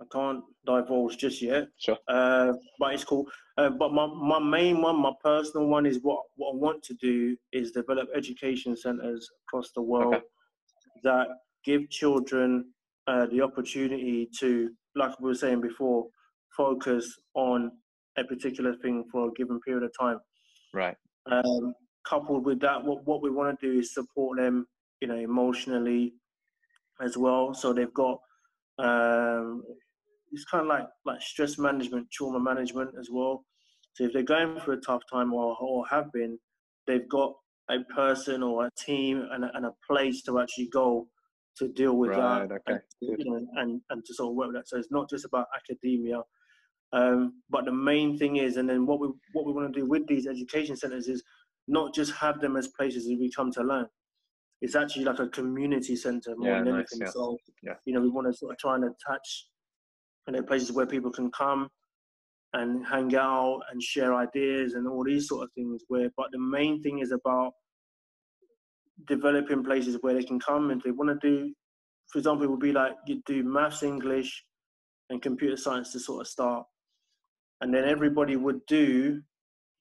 I can't divulge just yet, Sure. uh, but it's cool. Uh, but my, my main one, my personal one, is what, what I want to do is develop education centres across the world Okay. that give children uh, the opportunity to, like we were saying before, focus on a particular thing for a given period of time. Right. Um, coupled with that, what, what we want to do is support them, you know, emotionally as well. So they've got um, it's kind of like like stress management, trauma management as well. So if they're going through a tough time or or have been, they've got a person or a team and a, and a place to actually go to deal with Right, that. okay, And, you know, and and to sort of work with that. So it's not just about academia. Um, but the main thing is, and then what we what we want to do with these education centres is not just have them as places that we come to learn. It's actually like a community centre more Yeah, than nice, anything. yeah. So Yeah. you know, we want to sort of try and attach, you know, places where people can come and hang out and share ideas and all these sort of things. Where, but the main thing is about developing places where they can come and if they want to do, for example, it would be like you do maths, English, and computer science to sort of start, and then everybody would do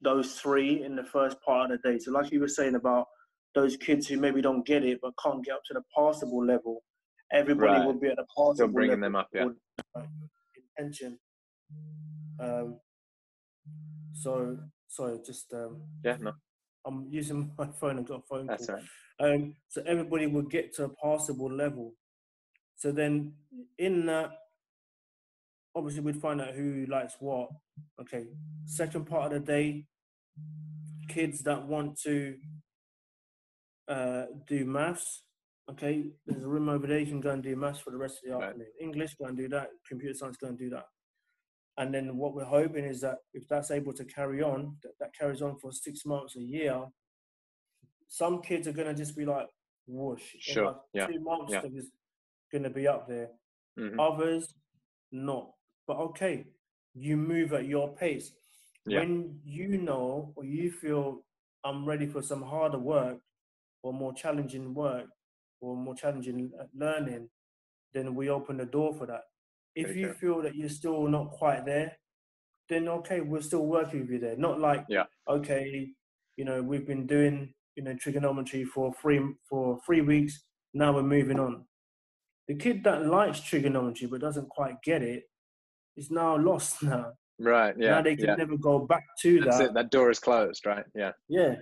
those three in the first part of the day. So, like you were saying about those kids who maybe don't get it but can't get up to the passable level, everybody Right. will be at the passable level. Still bringing level them up, yeah. with, intention. Um, so, sorry, just um, Yeah, no, I'm using my phone. I've got a phone that's call. all right. Um, so everybody would get to a passable level. So then, in that, obviously, we'd find out who likes what. Okay, second part of the day, kids that want to uh, do maths. Okay, there's a room over there. You can go and do maths for the rest of the Right. afternoon. English, go and do that. Computer science, go and do that. And then what we're hoping is that if that's able to carry on, that, that carries on for six months, a year, some kids are going to just be like, whoosh. Sure, like yeah, two months, yeah. they're to be up there. Mhm. Others, not. But okay, you move at your pace. Yeah. When you know or you feel I'm ready for some harder work or more challenging work or more challenging uh, learning, then we open the door for that. If Very you feel that you're still not quite there, then okay, we're still working with you there. Not like, Yeah. okay, you know, we've been doing, you know, trigonometry for three for three weeks. Now we're moving on. The kid that likes trigonometry but doesn't quite get it is now lost now. Right. Yeah. now they can yeah. never go back to That's that. it. That door is closed. Right. Yeah. Yeah,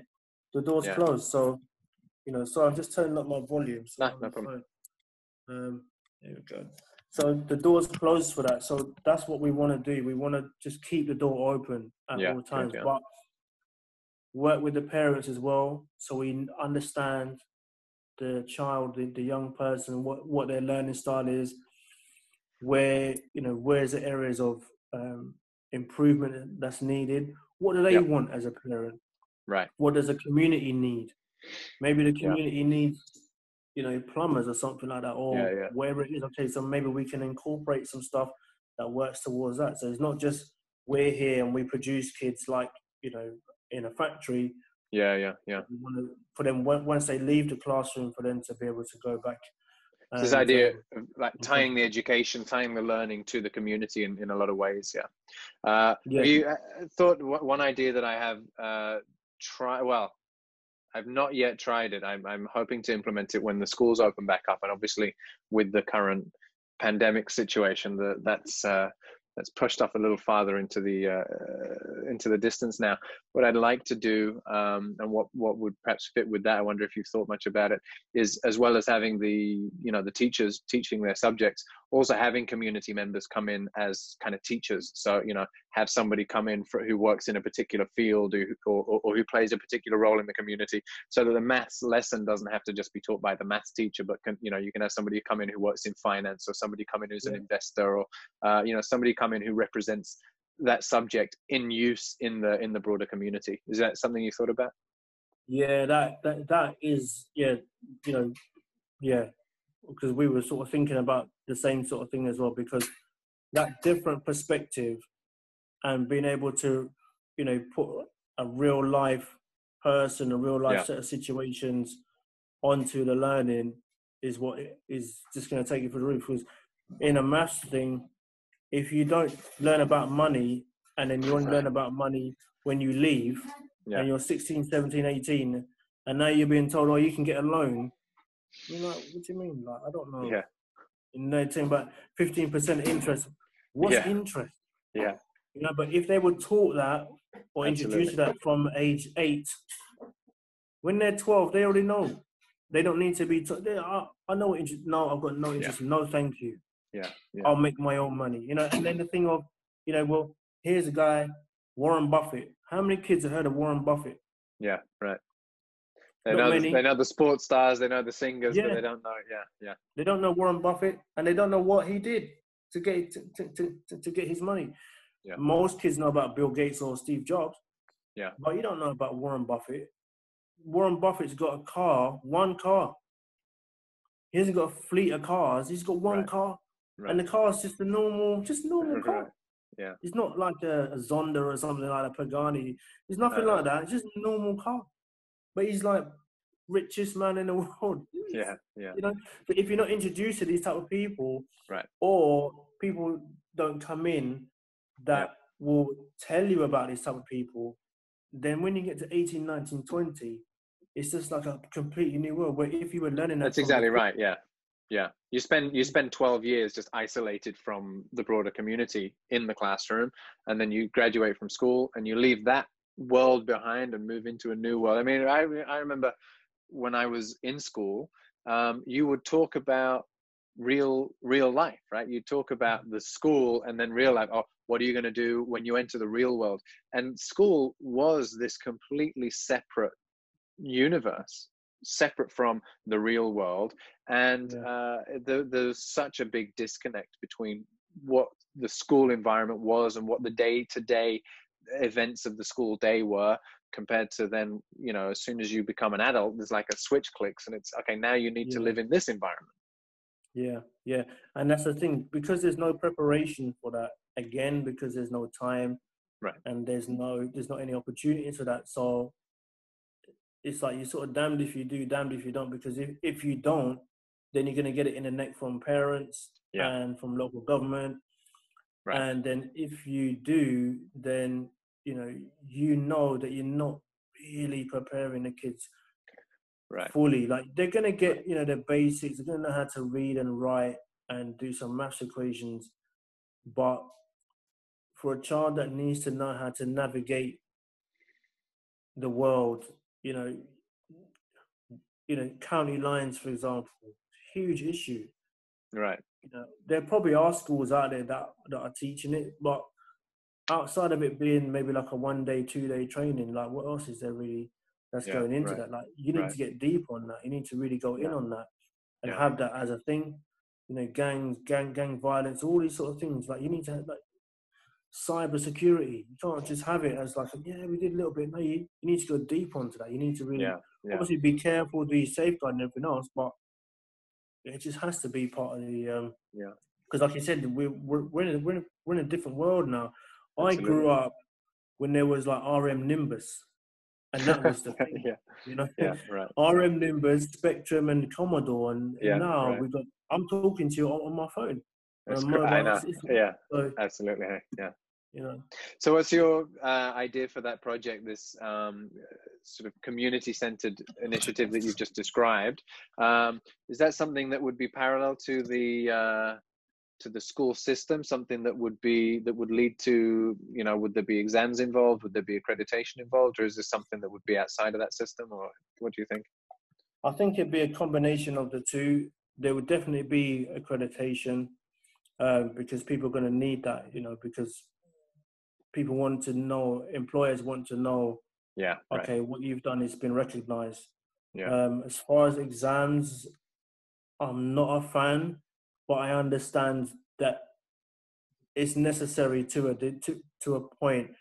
the door's Yeah. closed. So, you know, so I'm just turning up my volume. So No, no the problem. Um, there we go. So the door's closed for that. So that's what we want to do. We want to just keep the door open at Yeah, all times, yeah. but work with the parents as well, so we understand the child, the, the young person, what what their learning style is, where you know where's the areas of um, improvement that's needed, What do they Yep. want as a parent? Right. What does the community need? Maybe the Yeah. community needs, you know, plumbers or something like that, or Yeah, yeah. wherever it is. Okay, so maybe we can incorporate some stuff that works towards that. So it's not just we're here and we produce kids like you know in a factory. Yeah, yeah, yeah. We want to, for them once they leave the classroom, for them to be able to go back. So this idea um, of like tying the education, tying the learning to the community in, in a lot of ways. Yeah. Uh, Yeah. have you uh, thought one idea that I have uh, try well, I've not yet tried it. I'm I'm hoping to implement it when the schools open back up, and obviously with the current pandemic situation, that that's uh, that's pushed off a little farther into the uh, into the distance now. What I'd like to do, um, and what what would perhaps fit with that, I wonder if you've thought much about it, is as well as having the you know the teachers teaching their subjects, also having community members come in as kind of teachers. So you know have somebody come in for, who works in a particular field or, or, or who plays a particular role in the community, so that the maths lesson doesn't have to just be taught by the maths teacher, but can, you know you can have somebody come in who works in finance, or somebody come in who's an investor, or uh, you know somebody come in who represents that subject in use in the in the broader community. Is that something you thought about? Yeah, that that that is yeah, you know, yeah, because we were sort of thinking about the same sort of thing as well because that different perspective and being able to, you know, put a real life person, a real life Yeah. set of situations onto the learning is what it is just going to take you for the roof. Because in a maths thing, if you don't learn about money and then you only learn about money when you leave, Yeah. and you're 16, 17, 18, and now you're being told, oh, you can get a loan. You're like, what do you mean? Like, I don't know. Yeah. You know, saying about 15% interest. What's Yeah. interest? Yeah. You know, but if they were taught that or introduced that from age eight, when they're 12, they already know. They don't need to be taught. They, I, I know what interest. No, I've got no interest. No, thank you. Yeah. Yeah. I'll make my own money. You know, and then the thing of, you know, well, here's a guy, Warren Buffett. How many kids have heard of Warren Buffett? Yeah, right. They know the, they know the sports stars, they know the singers, but Yeah. they don't know. Yeah, yeah, They don't know Warren Buffett, and they don't know what he did to get to, to, to, to, to get his money. Yeah. Most kids know about Bill Gates or Steve Jobs. Yeah. But you don't know about Warren Buffett. Warren Buffett's got a car, one car. He hasn't got a fleet of cars. He's got one Right. car, right. and the car's just a normal, just normal car. Right. Yeah. It's not like a, a Zonda or something like a Pagani. It's nothing No. like that. It's just a normal car. But he's like richest man in the world. Yeah, yeah, You know, but if you're not introduced to these type of people, Right. or people don't come in that will tell you about these type of people, then when you get to 18, 19, 20, it's just like a completely new world. Where if you were learning that That's exactly right. Yeah, yeah. You spend you spend twelve years just isolated from the broader community in the classroom, and then you graduate from school and you leave that world behind and move into a new world. I mean, I I remember when I was in school, um, you would talk about real real life right you talk about the school and then real life oh what are you going to do when you enter the real world and school was this completely separate universe separate from the real world and Yeah. uh, the, there's such a big disconnect between what the school environment was and what the day-to-day events of the school day were compared to then you know as soon as you become an adult there's like a switch clicks and it's okay now you need to live in this environment Yeah, yeah, and that's the thing because there's no preparation for that. Again, because there's no time, Right. And there's no there's not any opportunity for that. So it's like you're sort of damned if you do, damned if you don't. Because if if you don't, then you're gonna get it in the neck from parents Yeah. and from local government. Right. And then if you do, then you know you know that you're not really preparing the kids right fully. Like they're gonna get, you know, the basics. They're gonna know how to read and write and do some maths equations. But for a child that needs to know how to navigate the world, you know, you know, county lines, for example, huge issue. right You know, there probably are schools out there that that are teaching it, but outside of it being maybe like a one day, two day training, like what else is there really that's Yeah, going into right, that? Like you need right. to get deep on that. You need to really go in on that and Yeah. have that as a thing. You know, gangs, gang, gang violence, all these sort of things. Like you need to like cyber security. You can't just have it as like, yeah, we did a little bit. No, you, you need to go deep onto that. You need to really Yeah, yeah. obviously be careful, be safeguard and everything else, but it just has to be part of the um Yeah. Because like you said, we're we're we're in, a, we're, in a, we're in a different world now. I grew up when there was like RM Nimbus, and that was the thing, yeah, you know. yeah, right. RM Nimbus, Spectrum, and Commodore, and, and Yeah, now right. we've got. I'm talking to you on, on my phone. That's Um. I know. Yeah, So absolutely. Yeah. you know, So, what's your uh, idea for that project? This um, sort of community-centered initiative that you've just described. Um, is that something that would be parallel to the uh, to the school system? Something that would be that would lead to you know would there be exams involved? Would there be accreditation involved, or is this something that would be outside of that system? Or what do you think? I think it'd be a combination of the two. There would definitely be accreditation um, because people are going to need that, you know, because people want to know, employers want to know, Yeah. Right. okay, what you've done has been recognized. Yeah. Um, as far as exams, I'm not a fan, but I understand that it's necessary to a to, to a point.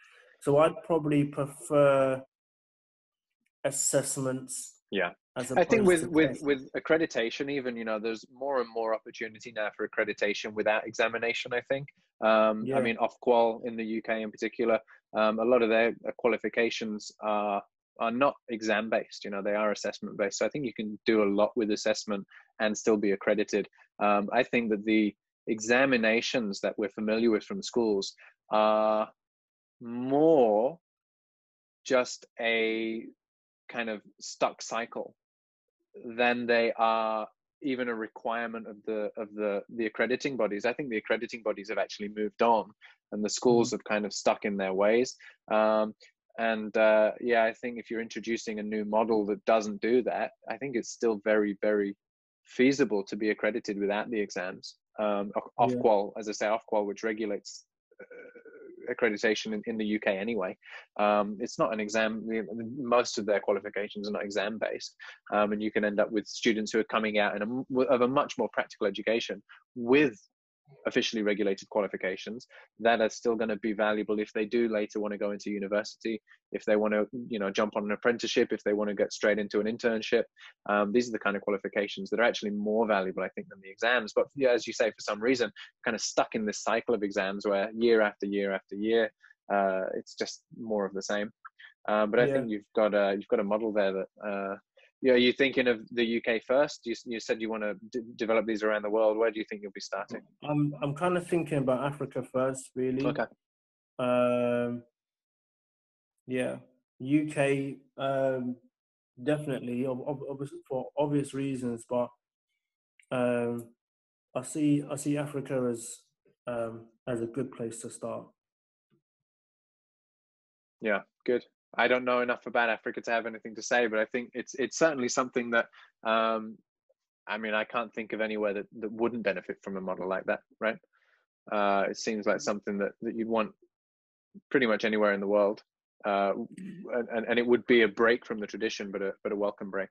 So I'd probably prefer assessments. Yeah. I think with with with accreditation, even you know, there's more and more opportunity now for accreditation without examination. I think. Um, Yeah. I mean, Ofqual in the UK in particular, um, a lot of their uh, qualifications are are not exam based. You know, they are assessment based. So I think you can do a lot with assessment and still be accredited. Um, I think that the examinations that we're familiar with from schools are more just a kind of stuck cycle than they are even a requirement of the of the the accrediting bodies. I think the accrediting bodies have actually moved on and the schools have kind of stuck in their ways. Um, and uh, yeah i think if you're introducing a new model that doesn't do that i think it's still very very feasible to be accredited without the exams um, Of- Yeah. as i say ofqual which regulates uh, accreditation in, in the uk anyway. Um, it's not an exam most of their qualifications are not exam based um, and you can end up with students who are coming out in a, of a much more practical education with officially regulated qualifications that are still going to be valuable if they do later want to go into university if they want to you know jump on an apprenticeship if they want to get straight into an internship. Um, these are the kind of qualifications that are actually more valuable i think than the exams. But yeah as you say for some reason kind of stuck in this cycle of exams where year after year after year uh, it's just more of the same. Um, but I Yeah. think you've got a you've got a model there that uh, yeah. Are you thinking of the UK first? You, you said you want to d- develop these around the world. Where do you think you'll be starting? I'm I'm kind of thinking about Africa first, really. Okay. Um, yeah, UK um, definitely, ob- ob- for obvious reasons, but um, I see I see Africa as um, as a good place to start. Yeah, good. I don't know enough about Africa to have anything to say, but I think it's it's certainly something that um, I mean I can't think of anywhere that, that wouldn't benefit from a model like that, right? Uh, it seems like something that, that you'd want pretty much anywhere in the world, uh, and, and it would be a break from the tradition, but a but a welcome break.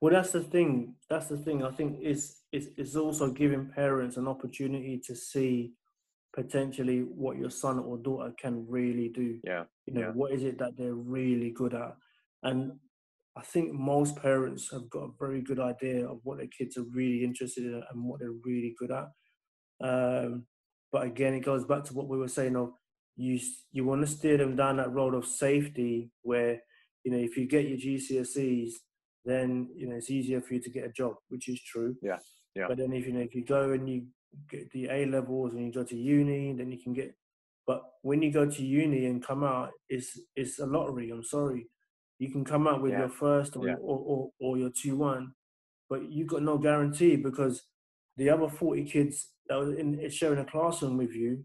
Well, that's the thing. That's the thing. I think is is is also giving parents an opportunity to see potentially what your son or daughter can really do. Yeah, You know, yeah. what is it that they're really good at? And I think most parents have got a very good idea of what their kids are really interested in and what they're really good at. Um, but again, it goes back to what we were saying of you you want to steer them down that road of safety where you know if you get your GCSEs, then you know it's easier for you to get a job, which is true. Yeah, yeah. But then if you know if you go and you get the A levels and you go to uni, then you can get. But when you go to uni and come out, it's it's a lottery. I'm sorry, you can come out with Yeah, your first or, yeah. or, or or your two one, but you've got no guarantee because the other forty kids that was in sharing a classroom with you,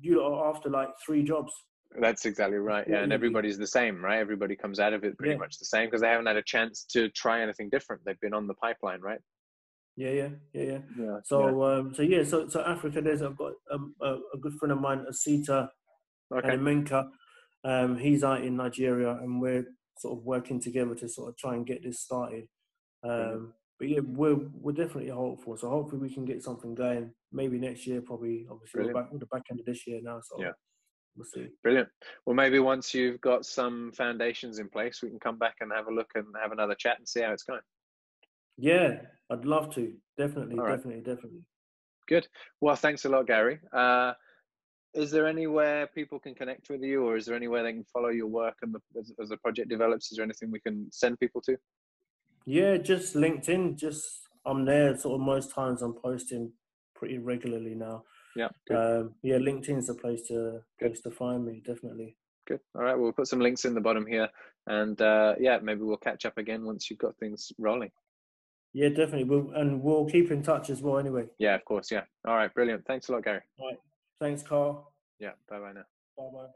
you are after like three jobs. That's exactly right. Yeah, and everybody's the same, right? Everybody comes out of it pretty Yeah. much the same because they haven't had a chance to try anything different. They've been on the pipeline, right? Yeah, yeah, yeah, yeah. Yeah. So, um, so yeah, so so Africa. There's I've got um, a, a good friend of mine, Asita okay. and Menka. Um, he's out in Nigeria, and we're sort of working together to sort of try and get this started. Um, but yeah, we're we're definitely hopeful. So hopefully we can get something going. Maybe next year, probably. Obviously, we're back with the back end of this year now. So yeah. We'll see. Brilliant. Well, maybe once you've got some foundations in place, we can come back and have a look and have another chat and see how it's going. Yeah, I'd love to. Definitely, right. definitely, definitely. Good. Well, thanks a lot, Gary. Uh, is there anywhere people can connect with you, or is there anywhere they can follow your work and the, as, as the project develops? Is there anything we can send people to? Yeah, just LinkedIn. Just I'm there. Sort of most times I'm posting pretty regularly now. Yeah. Um, yeah, LinkedIn's the place to place to find me. Definitely. Good. All right. Well, we'll put some links in the bottom here, and uh, yeah, maybe we'll catch up again once you've got things rolling. Yeah, definitely. We'll, and we'll keep in touch as well. Anyway. Yeah, of course. Yeah. All right. Brilliant. Thanks a lot, Gary. All right. Thanks, Carl. Yeah. Bye bye now. Bye bye.